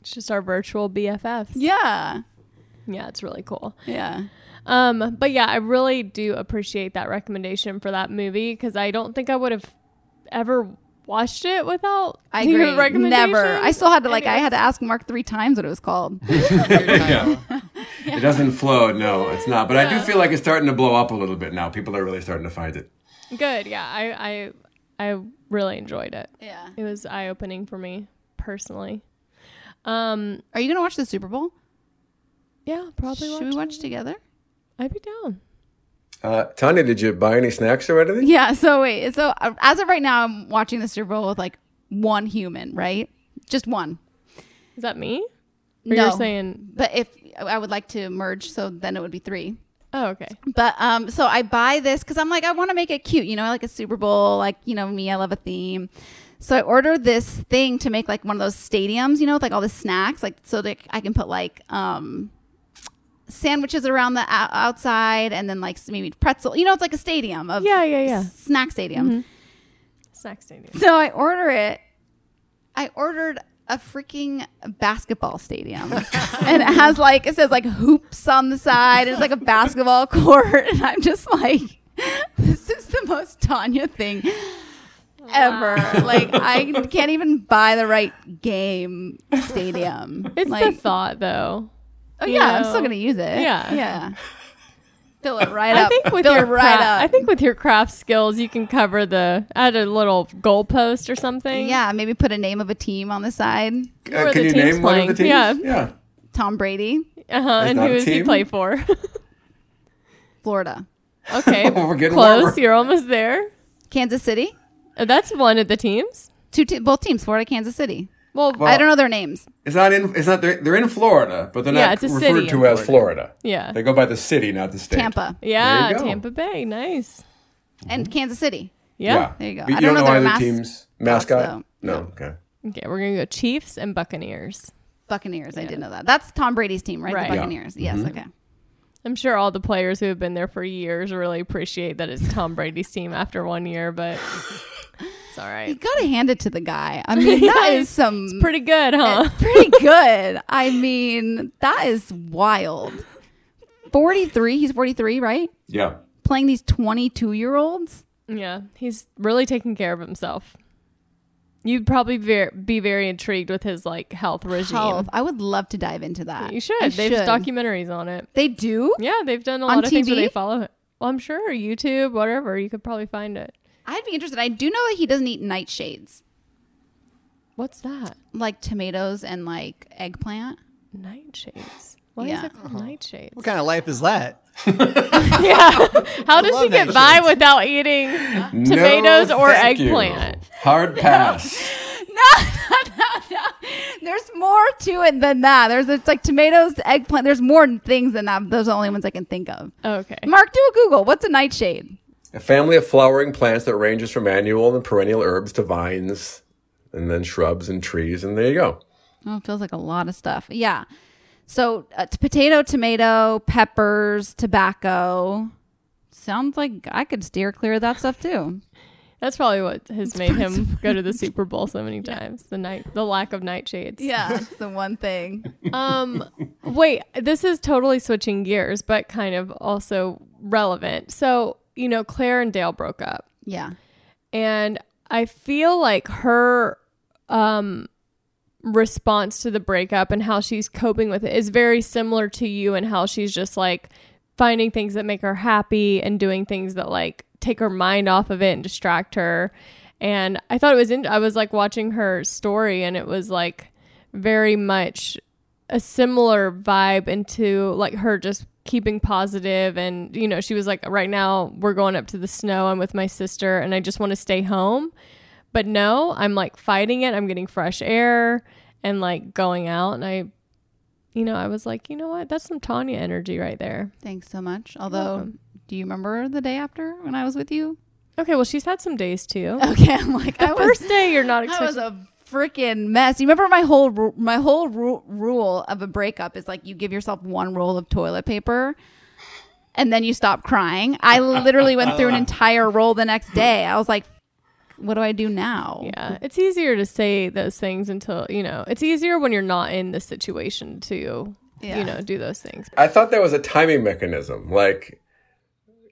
It's just our virtual BFFs. yeah. Yeah, it's really cool. yeah Um, but yeah, I really do appreciate that recommendation for that movie because I don't think I would have ever watched it without I your agree. recommendation. Never. I still had to like. I had to ask Mark three times what it was called. yeah. It doesn't flow. No, it's not. But I do feel like it's starting to blow up a little bit now. People are really starting to find it. Good. Yeah, I I I really enjoyed it. Yeah. It was eye opening for me personally. Um, Are you gonna watch the Super Bowl? yeah, probably. Should we watch together? I'd be down. Uh, Tanya, did you buy any snacks or anything? Yeah. So wait. So uh, as of right now, I'm watching the Super Bowl with like one human, right? Just one. Is that me? Or no. you're saying But if I would like to merge, so then it would be three. Oh, okay. But um, so I buy this because I'm like, I want to make it cute, you know, like a Super Bowl, like you know me, I love a theme. So I ordered this thing to make like one of those stadiums, you know, with like all the snacks, like so that I can put like um sandwiches around the o- outside and then like maybe pretzel, you know, it's like a stadium of Yeah, yeah, yeah. snack stadium. Mm-hmm. Snack stadium. So I order it. I ordered a freaking basketball stadium. and it has like it says like hoops on the side. It's like a basketball court. And I'm just like, this is the most Tanya thing ever. Like I can't even buy the right game stadium. It's like, the thought, though. Oh you yeah, I'm still gonna use it. Yeah. Yeah. Fill it right I up. think with Fill your right craft, up. I think with your craft skills, you can cover the add a little goalpost or something. yeah, maybe put a name of a team on the side. Where Uh, the can you team's name one of the teams? playing. Yeah. Yeah. Tom Brady, Uh huh. And not who does he play for? Florida, okay, We're getting close. warmer. You're almost there. Kansas City. Uh, That's one of the teams. Two te- both teams, Florida, Kansas City. Well, Well, I don't know their names. It's not in. It's not. They're, they're in Florida, but they're Yeah, not it's referred city to in as Florida. yeah, They go by the city, not the state. Tampa yeah. There you go. Tampa Bay, nice. and Kansas City. Yeah. There you go. But I don't don't know know their either mas- team's mascot. though. No. Okay. Okay, we're gonna go Chiefs and Buccaneers. Buccaneers. I did know that. That's Tom Brady's team, right? Right. The Yeah. Buccaneers. Yes. Mm-hmm. Okay. I'm sure all the players who have been there for years really appreciate that it's Tom Brady's team after one year, but It's all right. You gotta hand it to the guy. I mean, that is some It's pretty good, huh? It's pretty good. I mean, that is wild. 43, he's 43, right? Yeah. Playing these 22 year olds. Yeah, he's really taking care of himself. You'd probably ver- be very intrigued with his like health regime. Health. I would love to dive into that. You should. I They've should. documentaries on it. They do? Yeah, they've done a On lot of things where they follow it. Well, I'm sure YouTube, whatever. You could probably find it. I'd be interested. I do know that he doesn't eat nightshades, What's that? like tomatoes and like eggplant. Nightshades. Why Yeah. is it called uh-huh. nightshades? What kind of life is that? yeah. How does he love get by nightshades. without eating tomatoes No, or thank you. eggplant? Hard pass. No, no, no, no. There's more to it than that. There's it's like tomatoes, eggplant. There's more things than that. Those are the only ones I can think of. Okay. Mark, do a Google. What's a nightshade? A family of flowering plants that ranges from annual and perennial herbs to vines, and then shrubs and trees, and there you go. Oh, it feels like a lot of stuff. Yeah. So uh, potato, tomato, peppers, tobacco. Sounds like I could steer clear of that stuff too. That's probably what has made him go to the Super Bowl so many times. The night, the lack of nightshades. Yeah, that's the one thing. Um, wait, this is totally switching gears, but kind of also relevant. So, you know, Claire and Dale broke up. Yeah. And I feel like her um response to the breakup and how she's coping with it is very similar to you and how she's just like finding things that make her happy and doing things that like take her mind off of it and distract her. And I thought it was in I was like watching her story and it was like very much a similar vibe into like her just keeping positive and you know she was like right now we're going up to the snow. I'm with my sister and i just want to stay home. But no i'm like fighting it. I'm getting fresh air and like going out. And i you know i was like you know what? That's some tanya energy right there. Thanks so much. Although, do you remember the day after when I was with you? okay well she's had some days too. Okay, I'm like the I was, first day you're not I was a freaking mess. You remember my whole my whole ru- rule of a breakup is like you give yourself one roll of toilet paper. And then you stop crying. I literally went through an entire roll the next day. I was like, what do I do now? yeah it's easier to say those things until you know it's easier when you're not in the situation to Yeah. you know do those things I thought there was a timing mechanism. Like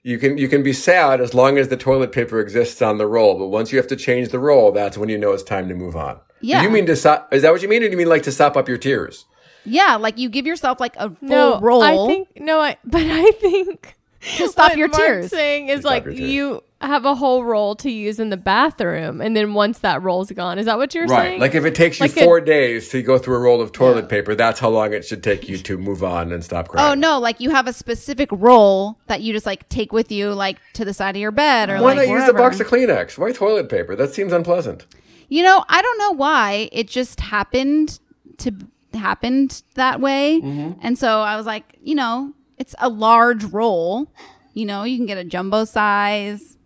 you can you can be sad as long as the toilet paper exists on the roll, but once you have to change the roll, that's when you know it's time to move on. Yeah. You mean to stop? Is that what you mean, or do you mean like to stop up your tears? Yeah, like you give yourself like a full no roll i think no i but i think to stop what your Mark's tears. saying is stop like you have a whole roll to use in the bathroom and then once that roll's gone is that what you're saying Right. Like if it takes you Like a- four days to go through a roll of toilet paper, that's how long it should take you to move on and stop oh, crying. Oh no, like you have a specific roll that you just like take with you like to the side of your bed or like. Why like not use a box of Kleenex? Why toilet paper? That seems unpleasant. You know, I don't know why it just happened to happened that way. Mm-hmm. And so I was like, you know, it's a large roll. You know, you can get a jumbo size.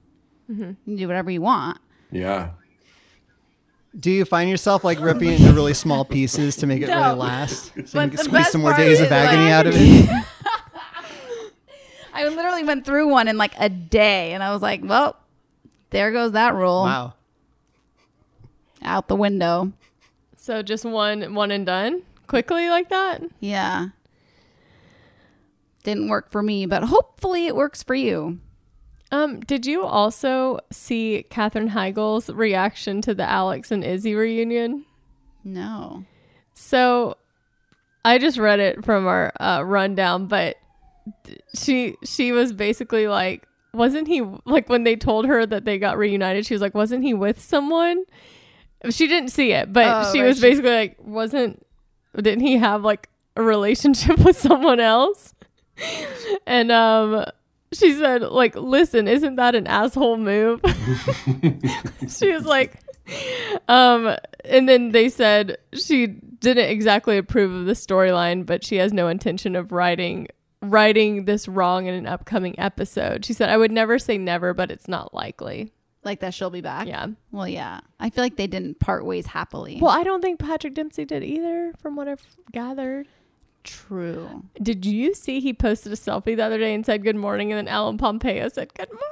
Mm-hmm. You can do whatever you want. Yeah. Do you find yourself like ripping it into really small pieces to make it No. really last? So you can squeeze some more days of agony like- out of it? I literally went through one in like a day and I was like, well, there goes that roll Wow. Out the window. so just one one and done quickly like that Yeah. Didn't work for me, but hopefully it works for you. um did you also see katherine heigl's reaction to the alex and izzy reunion No. So I just read it from our uh, rundown, but she she was basically like, wasn't he like when they told her that they got reunited? She was like, wasn't he with someone? She didn't see it, but Oh, she right. was basically like, wasn't didn't he have like a relationship with someone else? and um she said like listen isn't that an asshole move she was like um and then they said she didn't exactly approve of the storyline but she has no intention of writing writing this wrong in an upcoming episode she said i would never say never but it's not likely Like that she'll be back. yeah Well, yeah. I feel like they didn't part ways happily. well i don't think patrick dempsey did either from what i've gathered true. did you see he posted a selfie the other day and said good morning and then ellen pompeo said good morning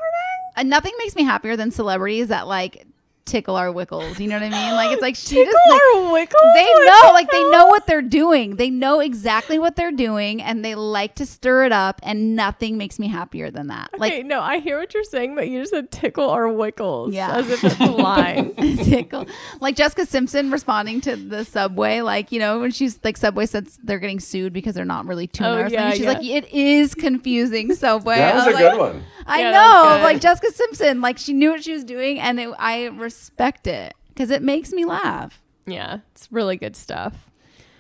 And nothing makes me happier than celebrities that like tickle our wickles. You know what I mean? Like it's like she Tickle just like, our wickles? They What know, the like they know what they're doing. They know exactly what they're doing, and they like to stir it up. And nothing makes me happier than that. Like no, I hear what you're saying, but you just said tickle our wickles. Yeah. As if it's a line. tickle. Like Jessica Simpson responding to the subway, like, you know, when she's like Subway says they're getting sued because they're not really tuna Oh, or yeah, she's yeah. like, it is confusing Subway. That I was a like, good one. I Yeah, know. Like Jessica Simpson, like she knew what she was doing and it, I respect it because it makes me laugh. yeah, it's really good stuff.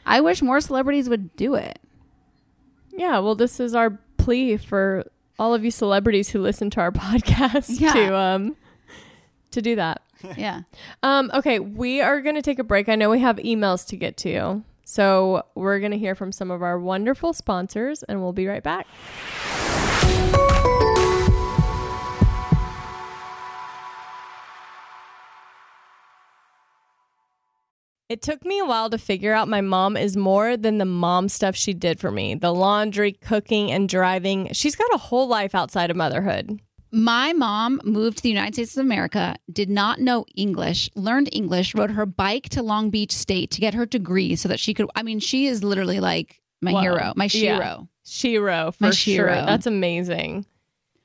I wish more celebrities would do it. Yeah, well, this is our plea for all of you celebrities who listen to our podcast Yeah. to um to do that. Yeah. Um, okay, we are going to take a break. I know we have emails to get to. So we're going to hear from some of our wonderful sponsors and we'll be right back. It took me a while to figure out my mom is more than the mom stuff she did for me the laundry, cooking, and driving. She's got a whole life outside of motherhood. My mom moved to the United States of America, did not know English, learned English, rode her bike to Long Beach State to get her degree so that she could. I mean, she is literally like my Whoa. hero, my Yeah. shero. Shero, for My sure. Shero. That's amazing.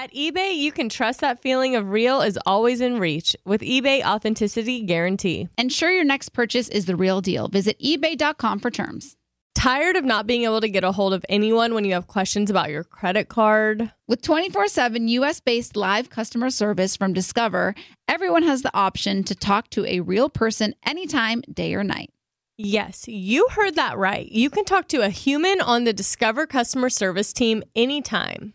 At eBay, you can trust that feeling of real is always in reach with eBay Authenticity Guarantee. Ensure your next purchase is the real deal. Visit eBay.com for terms. Tired of not being able to get a hold of anyone when you have questions about your credit card? With 24 7 US based live customer service from Discover, everyone has the option to talk to a real person anytime, day or night. Yes, you heard that right. You can talk to a human on the Discover customer service team anytime.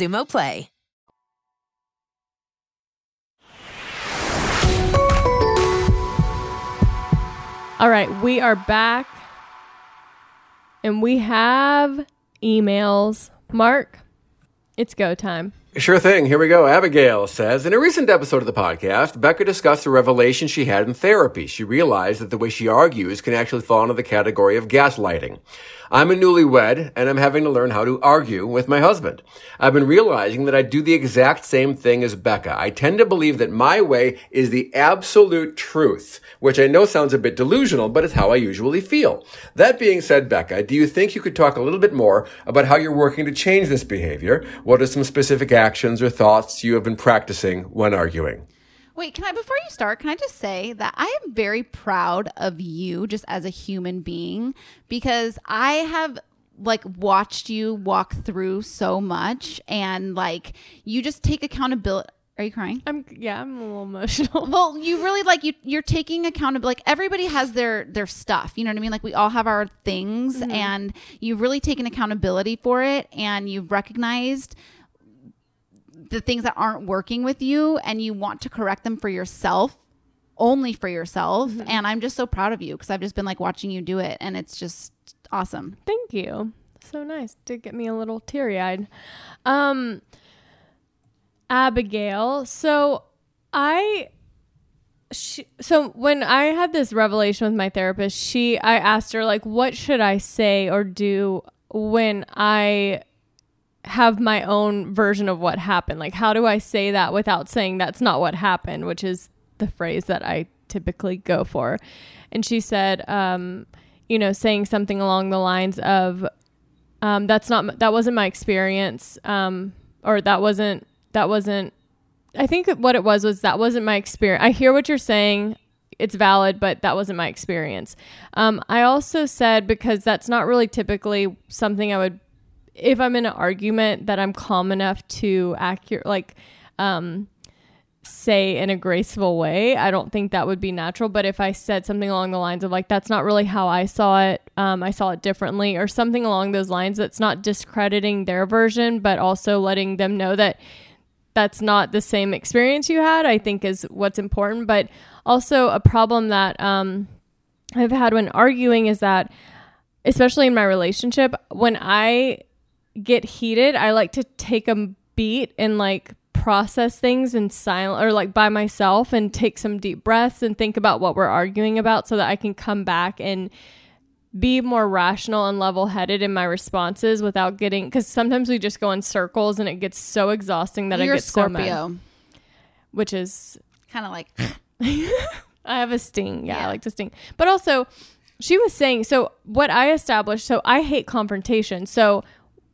Xumo Play. All right, we are back and we have emails. Mark, it's go time. Sure thing. Here we go. Abigail says In a recent episode of the podcast, Becca discussed a revelation she had in therapy. She realized that the way she argues can actually fall into the category of gaslighting. I'm a newlywed and I'm having to learn how to argue with my husband. I've been realizing that I do the exact same thing as Becca. I tend to believe that my way is the absolute truth, which I know sounds a bit delusional, but it's how I usually feel. That being said, Becca, do you think you could talk a little bit more about how you're working to change this behavior? What are some specific actions or thoughts you have been practicing when arguing? Wait, can I before you start, can I just say that I am very proud of you just as a human being because I have like watched you walk through so much and like you just take accountability are you crying? I'm yeah, I'm a little emotional. Well, you really like you you're taking accountability. Like everybody has their their stuff. You know what I mean? Like we all have our things Mhm. and you've really taken accountability for it and you've recognized the things that aren't working with you and you want to correct them for yourself only for yourself and i'm just so proud of you because i've just been like watching you do it and it's just awesome Thank you. So nice. Did get me a little teary eyed. Um, Abigail. So I. She, so when I had this revelation with my therapist, she I asked her like what should I say or do when I have my own version of what happened? Like how do I say that without saying that's not what happened, which is the phrase that I typically go for. And she said um you know, saying something along the lines of um, that's not that wasn't my experience um, or that wasn't that wasn't i think what it was was that wasn't my experience i hear what you're saying it's valid but that wasn't my experience um, i also said because that's not really typically something i would if i'm in an argument that i'm calm enough to accurate like um, say in a graceful way. I don't think that would be natural. But if I said something along the lines of like, that's not really how I saw it, um, I saw it differently, or something along those lines, that's not discrediting their version, but also letting them know that that's not the same experience you had, I think is what's important. But also, a problem that um, I've had when arguing is that, especially in my relationship, when I get heated, I like to take a beat and like process things in silence or like by myself and take some deep breaths and think about what we're arguing about so that I can come back and be more rational and level headed in my responses without getting because sometimes we just go in circles and it gets so exhausting that You're I get so mad. Scorpio. Which is kind of like I have a sting. Yeah, I like to sting. But also, she was saying so what I established, so I hate confrontation. So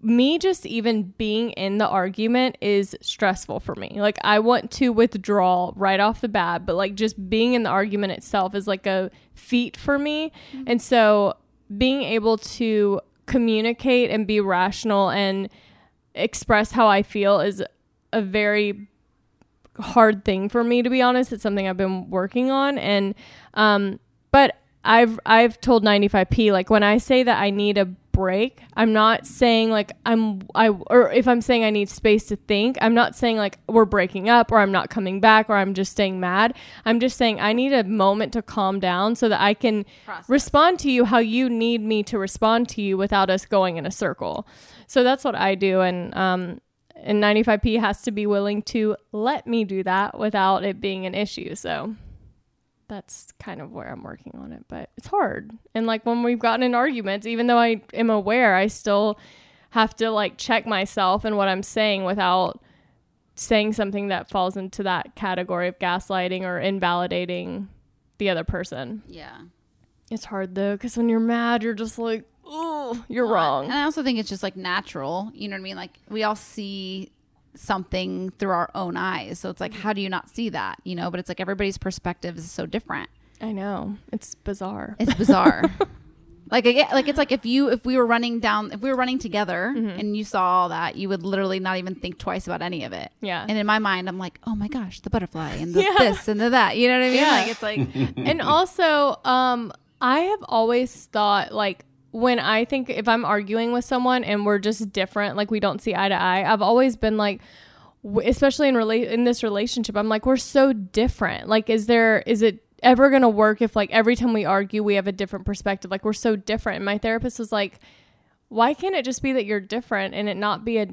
me just even being in the argument is stressful for me. Like I want to withdraw right off the bat, but like just being in the argument itself is like a feat for me. And so being able to communicate and be rational and express how I feel is a very hard thing for me to be honest. It's something I've been working on and um but I've I've told 95p like when I say that I need a break, I'm not saying like I'm I or if I'm saying I need space to think, I'm not saying like we're breaking up or I'm not coming back or I'm just staying mad. I'm just saying I need a moment to calm down so that I can respond to you how you need me to respond to you without us going in a circle. So that's what I do and um and 95p has to be willing to let me do that without it being an issue. So that's kind of where I'm working on it, but it's hard. And like when we've gotten in arguments, even though I am aware, I still have to like check myself and what I'm saying without saying something that falls into that category of gaslighting or invalidating the other person. Yeah. It's hard though, because when you're mad, you're just like, oh, you're wrong. And I also think it's just like natural. You know what I mean? Like we all see something through our own eyes. So it's like, how do you not see that? You know, but it's like everybody's perspective is so different. I know. It's bizarre. It's bizarre. like again, like it's like if you if we were running down if we were running together and you saw all that, you would literally not even think twice about any of it. Yeah. And in my mind, I'm like, oh my gosh, the butterfly and the Yeah. this and the that. You know what I mean? Yeah. Like it's like and also, um, I have always thought like when I think if I'm arguing with someone and we're just different, like we don't see eye to eye, I've always been like, especially in relate in this relationship, I'm like we're so different. Like, is there is it ever gonna work if like every time we argue we have a different perspective? Like we're so different. And my therapist was like, why can't it just be that you're different and it not be a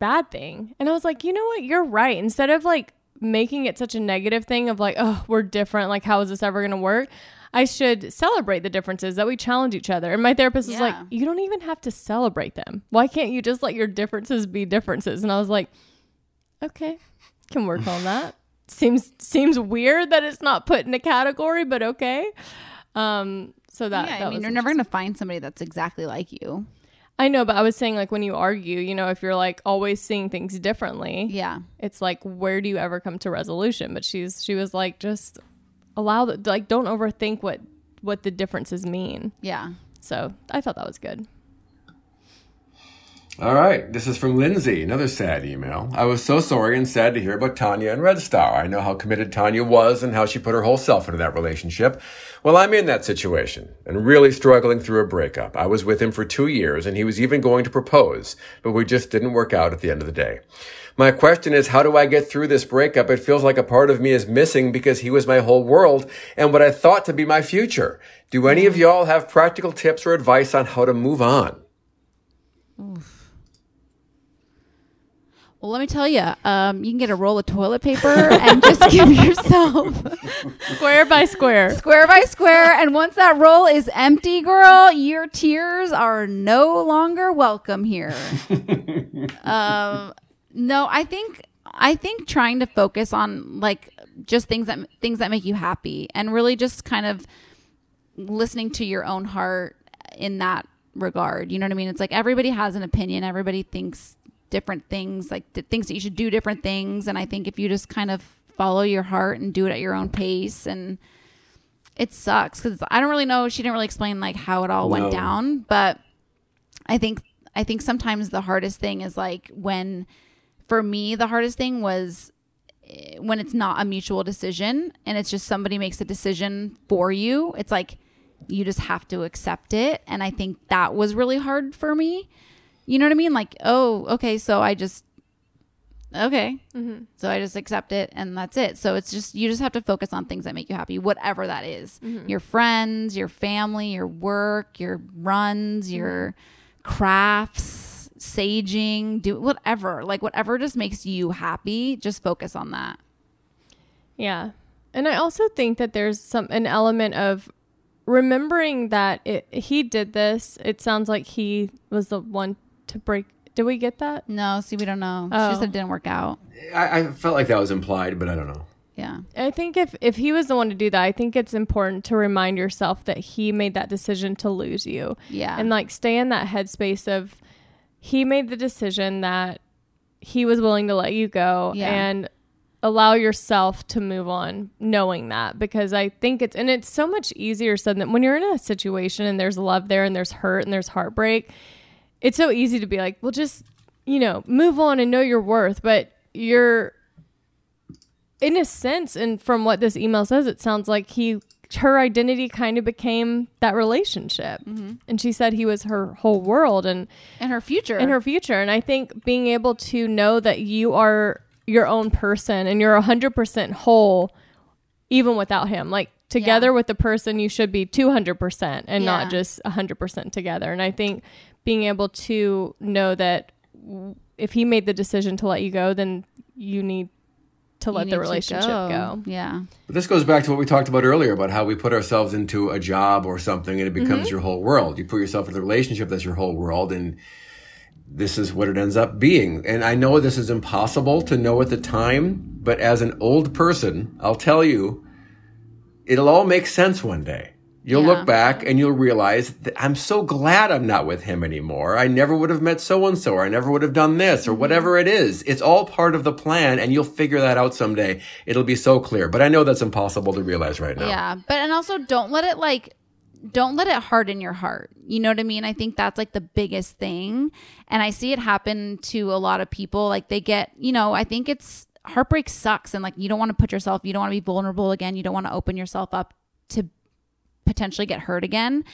bad thing? And I was like, you know what? You're right. Instead of like making it such a negative thing of like, oh, we're different. Like, how is this ever going to work? I should celebrate the differences that we challenge each other. And my therapist was like, you don't even have to celebrate them. Why can't you just let your differences be differences? And I was like, okay, can work on that. Seems seems weird that it's not put in a category, but okay. Um, so that, yeah, that I mean, you're never gonna find somebody that's exactly like you. I know, but I was saying like when you argue, you know, if you're like always seeing things differently, Yeah. it's like where do you ever come to resolution? But she's she was like just allow the like don't overthink what what the differences mean. Yeah. So I thought that was good. All right, this is from Lindsay, another sad email. I was so sorry and sad to hear about Tanya and Red Star. I know how committed Tanya was and how she put her whole self into that relationship. Well, I'm in that situation and really struggling through a breakup. I was with him for two years and he was even going to propose, but we just didn't work out at the end of the day. My question is, how do I get through this breakup? It feels like a part of me is missing because he was my whole world and what I thought to be my future. Do any of y'all have practical tips or advice on how to move on? Well, let me tell you, um, you can get a roll of toilet paper and just give yourself Square by square. square by square. And once that roll is empty, girl, your tears are no longer welcome here. um, no, I think I think trying to focus on like just things that things that make you happy, and really just kind of listening to your own heart in that regard. You know what I mean? It's like everybody has an opinion. Everybody thinks different things, like th- thinks that you should do different things. And I think if you just kind of follow your heart and do it at your own pace, and it sucks because I don't really know. She didn't really explain like how it all No. went down, but I think I think sometimes the hardest thing is like when, for me, the hardest thing was eh, when it's not a mutual decision and it's just somebody makes a decision for you. It's like you just have to accept it, and I think that was really hard for me. You know what I mean? Like, oh, okay, so I just okay, mm-hmm. so I just accept it, and that's it. So it's just you just have to focus on things that make you happy, whatever that is. Mm-hmm. Your friends, your family, your work, your runs, mm-hmm. your crafts, saging, do whatever. Like whatever just makes you happy, just focus on that. Yeah. And I also think that there's some an element of remembering that it, he did this. It sounds like he was the one to break. Did we get that? No, see, we don't know. She Oh. just said it didn't work out. I, I felt like that was implied, but I don't know. Yeah. I think if if he was the one to do that, I think it's important to remind yourself that he made that decision to lose you. Yeah. And like stay in that headspace of he made the decision that he was willing to let you go Yeah. and allow yourself to move on knowing that because I think it's and it's so much easier said that when you're in a situation and there's love there and there's hurt and there's heartbreak, it's so easy to be like, well just, you know, move on and know your worth, but you're in a sense, and from what this email says, it sounds like he her identity kind of became that relationship. Mm-hmm. And she said he was her whole world and And her future. in her future. And I think being able to know that you are your own person and you're 100% whole even without him. Like together with the person, you should be 200% and Yeah. not just 100% together. And I think being able to know that w- if he made the decision to let you go, then you need to let the relationship go. Yeah. But this goes back to what we talked about earlier about how we put ourselves into a job or something and it becomes Mhm. your whole world. You put yourself in a relationship that's your whole world and this is what it ends up being. And I know this is impossible to know at the time, but as an old person, I'll tell you, it'll all make sense one day. You'll Yeah. look back and you'll realize that I'm so glad I'm not with him anymore. I never would have met so and so, or I never would have done this, or Mm-hmm. whatever it is. It's all part of the plan, and you'll figure that out someday. It'll be so clear. But I know that's impossible to realize right now. Yeah, but and also don't let it like don't let it harden your heart. You know what I mean? I think that's like the biggest thing. And I see it happen to a lot of people. Like they get, you know, I think it's heartbreak sucks and like you don't want to put yourself, you don't want to be vulnerable again. You don't want to open yourself up to potentially get hurt again.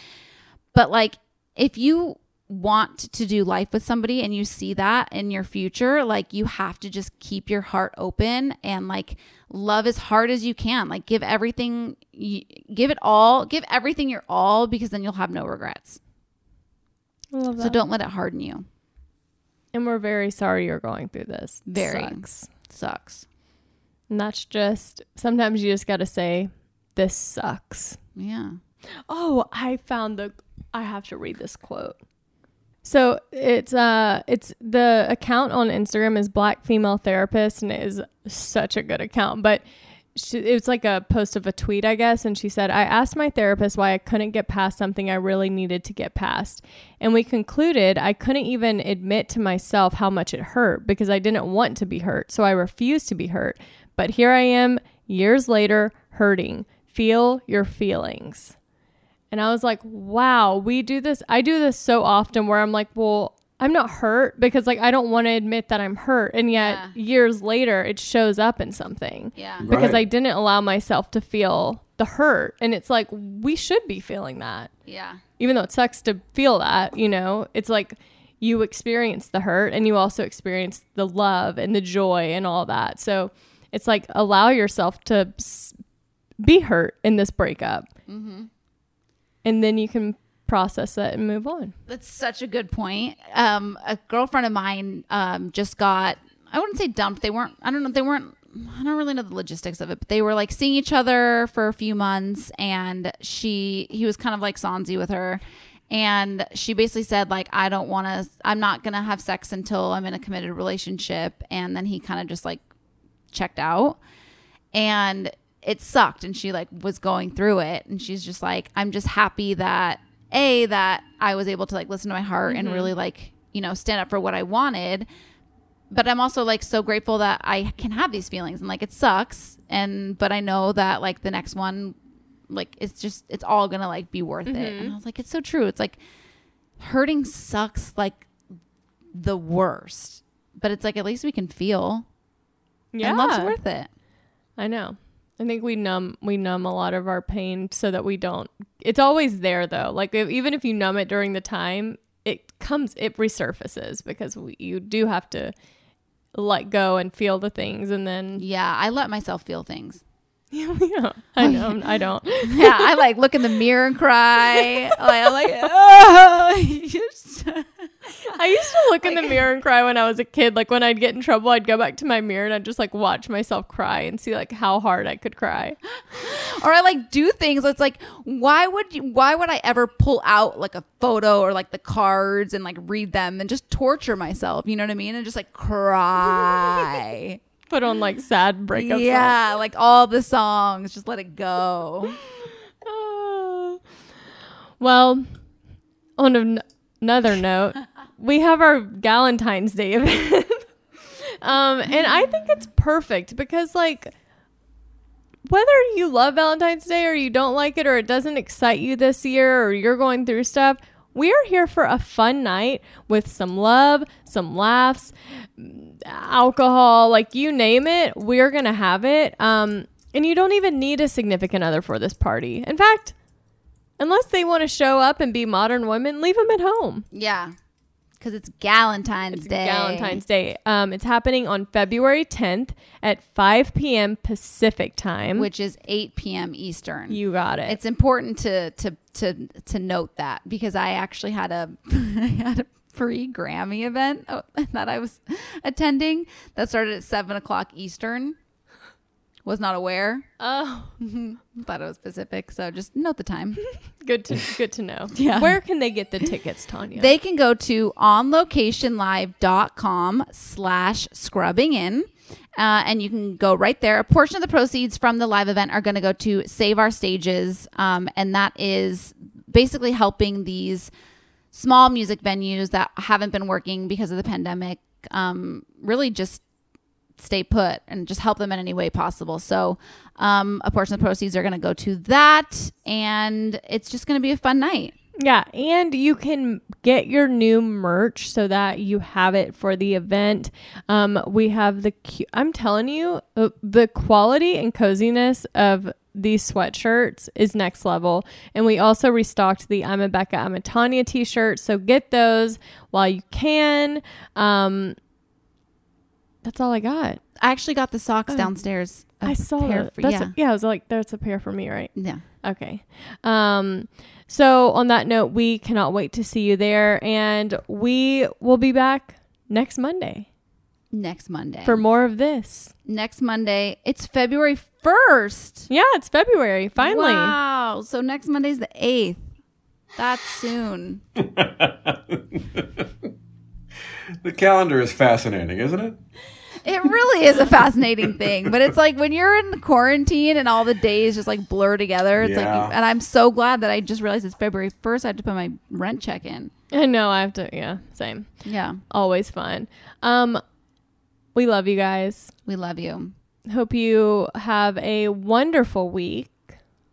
But like if you want to do life with somebody and you see that in your future, like you have to just keep your heart open and like love as hard as you can. Like give everything, give it all, give everything your all because then you'll have no regrets. So don't let it harden you. And we're very sorry you're going through this. Very. Sucks. Sucks. And that's just sometimes you just got to say, "This sucks." Yeah. Oh, I found the. I have to read this quote. So it's uh it's the account on Instagram is Black Female Therapist and it is such a good account. But she, it was like a post of a tweet, I guess, and she said, "I asked my therapist why I couldn't get past something I really needed to get past, and we concluded I couldn't even admit to myself how much it hurt because I didn't want to be hurt, so I refused to be hurt. But here I am, years later, hurting. Feel your feelings." And I was like, wow, we do this. I do this so often where I'm like, well, I'm not hurt because like I don't want to admit that I'm hurt. And yet years later it shows up in something. Yeah. Because I didn't allow myself to feel the hurt. And it's like we should be feeling that. Yeah. Even though it sucks to feel that, you know, it's like you experience the hurt and you also experience the love and the joy and all that. So it's like allow yourself to s- be hurt in this breakup Mm-hmm. and then you can process it and move on. That's such a good point. Um, a girlfriend of mine um, just got, I wouldn't say dumped. They weren't, I don't know, they weren't, I don't really know the logistics of it, but they were like seeing each other for a few months and she, he was kind of like Sonzi with her. And she basically said, like, I don't want to, I'm not going to have sex until I'm in a committed relationship. And then he kind of just like checked out and it sucked and she like was going through it and she's just like i'm just happy that a that i was able to like listen to my heart and Mhm. really like you know stand up for what i wanted but i'm also like so grateful that i can have these feelings and like it sucks and but i know that like the next one like it's just it's all gonna like be worth it Mhm. and i was like it's so true it's like hurting sucks like the worst but it's like at least we can feel Yeah. and love's worth it I know. I think we numb we numb a lot of our pain so that we don't. It's always there though. Like if, even if you numb it during the time, it comes it resurfaces because we, you do have to let go and feel the things and then yeah i let myself feel things yeah, I know I don't. yeah, I like look in the mirror and cry. like, I'm like, oh. I used to look in the mirror and cry when I was a kid. Like when I'd get in trouble, I'd go back to my mirror and I'd just like watch myself cry and see like how hard I could cry. or I like do things. It's like, why would you? Why would I ever pull out like a photo or like the cards and like read them and just torture myself? You know what I mean? And just like cry. Put on like sad breakup. songs. yeah, like all the songs. Just let it go. Well, on an- another note, we have our Galentine's Day event. um, and I think it's perfect because, like, whether you love Valentine's Day or you don't like it or it doesn't excite you this year or you're going through stuff, we are here for a fun night with some love, some laughs, alcohol, like you name it, we're going to have it. Um, and you don't even need a significant other for this party. In fact, unless they want to show up and be modern women, leave them at home. Yeah, because it's Galentine's Day. Valentine's Day. Um, it's happening on February 10th at 5 p.m. Pacific time, which is 8 p.m. Eastern. You got it. It's important to to to to note that because I actually had a I had a free Grammy event uh, that I was attending that started at seven o'clock Eastern. Was not aware. Oh, thought it was Pacific. So just note the time. good to good to know. Yeah. Where can they get the tickets, Tanya? They can go to onlocationlive.com slash scrubbing in Uh, and you can go right there. A portion of the proceeds from the live event are going to go to Save Our Stages. Um, and that is basically helping these small music venues that haven't been working because of the pandemic um, really just stay put and just help them in any way possible. So, um, a portion of the proceeds are going to go to that, and it's just going to be a fun night. Yeah, and you can get your new merch so that you have it for the event. Um, we have the. I'm telling you, uh, the quality and coziness of these sweatshirts is next level. And we also restocked the I'm a Becca, I'm a Tanya t shirt. So get those while you can. Um, that's all I got. I actually got the socks Oh. downstairs. a I saw pair that. for- yeah. a- yeah, I was like, that's a pair for me, right? Yeah. Okay. Um, so on that note, we cannot wait to see you there, and we will be back next Monday Next Monday. for more of this. next Monday. It's February 1st. Yeah, it's February. Finally. Wow. So next Monday's the 8th. That's soon. The calendar is fascinating, isn't it? It really is a fascinating thing, but it's like when you're in quarantine and all the days just like blur together. It's Yeah. like, and I'm so glad that I just realized it's February 1st. I have to put my rent check in. I know I have to. Yeah, same. Yeah. Always fun. Um, we love you guys. We love you. Hope you have a wonderful week.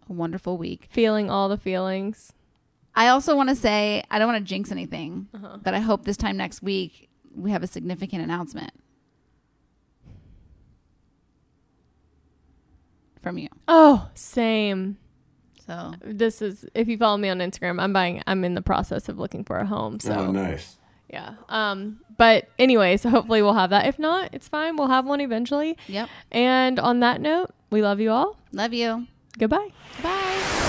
A wonderful week. Feeling all the feelings. I also want to say, I don't want to jinx anything, Uh-huh. but I hope this time next week we have a significant announcement from you. Oh, same. So This is if you follow me on Instagram, I'm buying. I'm in the process of looking for a home. So Oh, nice. Yeah. Um, but anyway, so hopefully we'll have that. If not, it's fine. We'll have one eventually. Yep. And on that note, we love you all. Love you. Goodbye. Bye.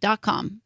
P.com.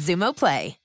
Xumo Play.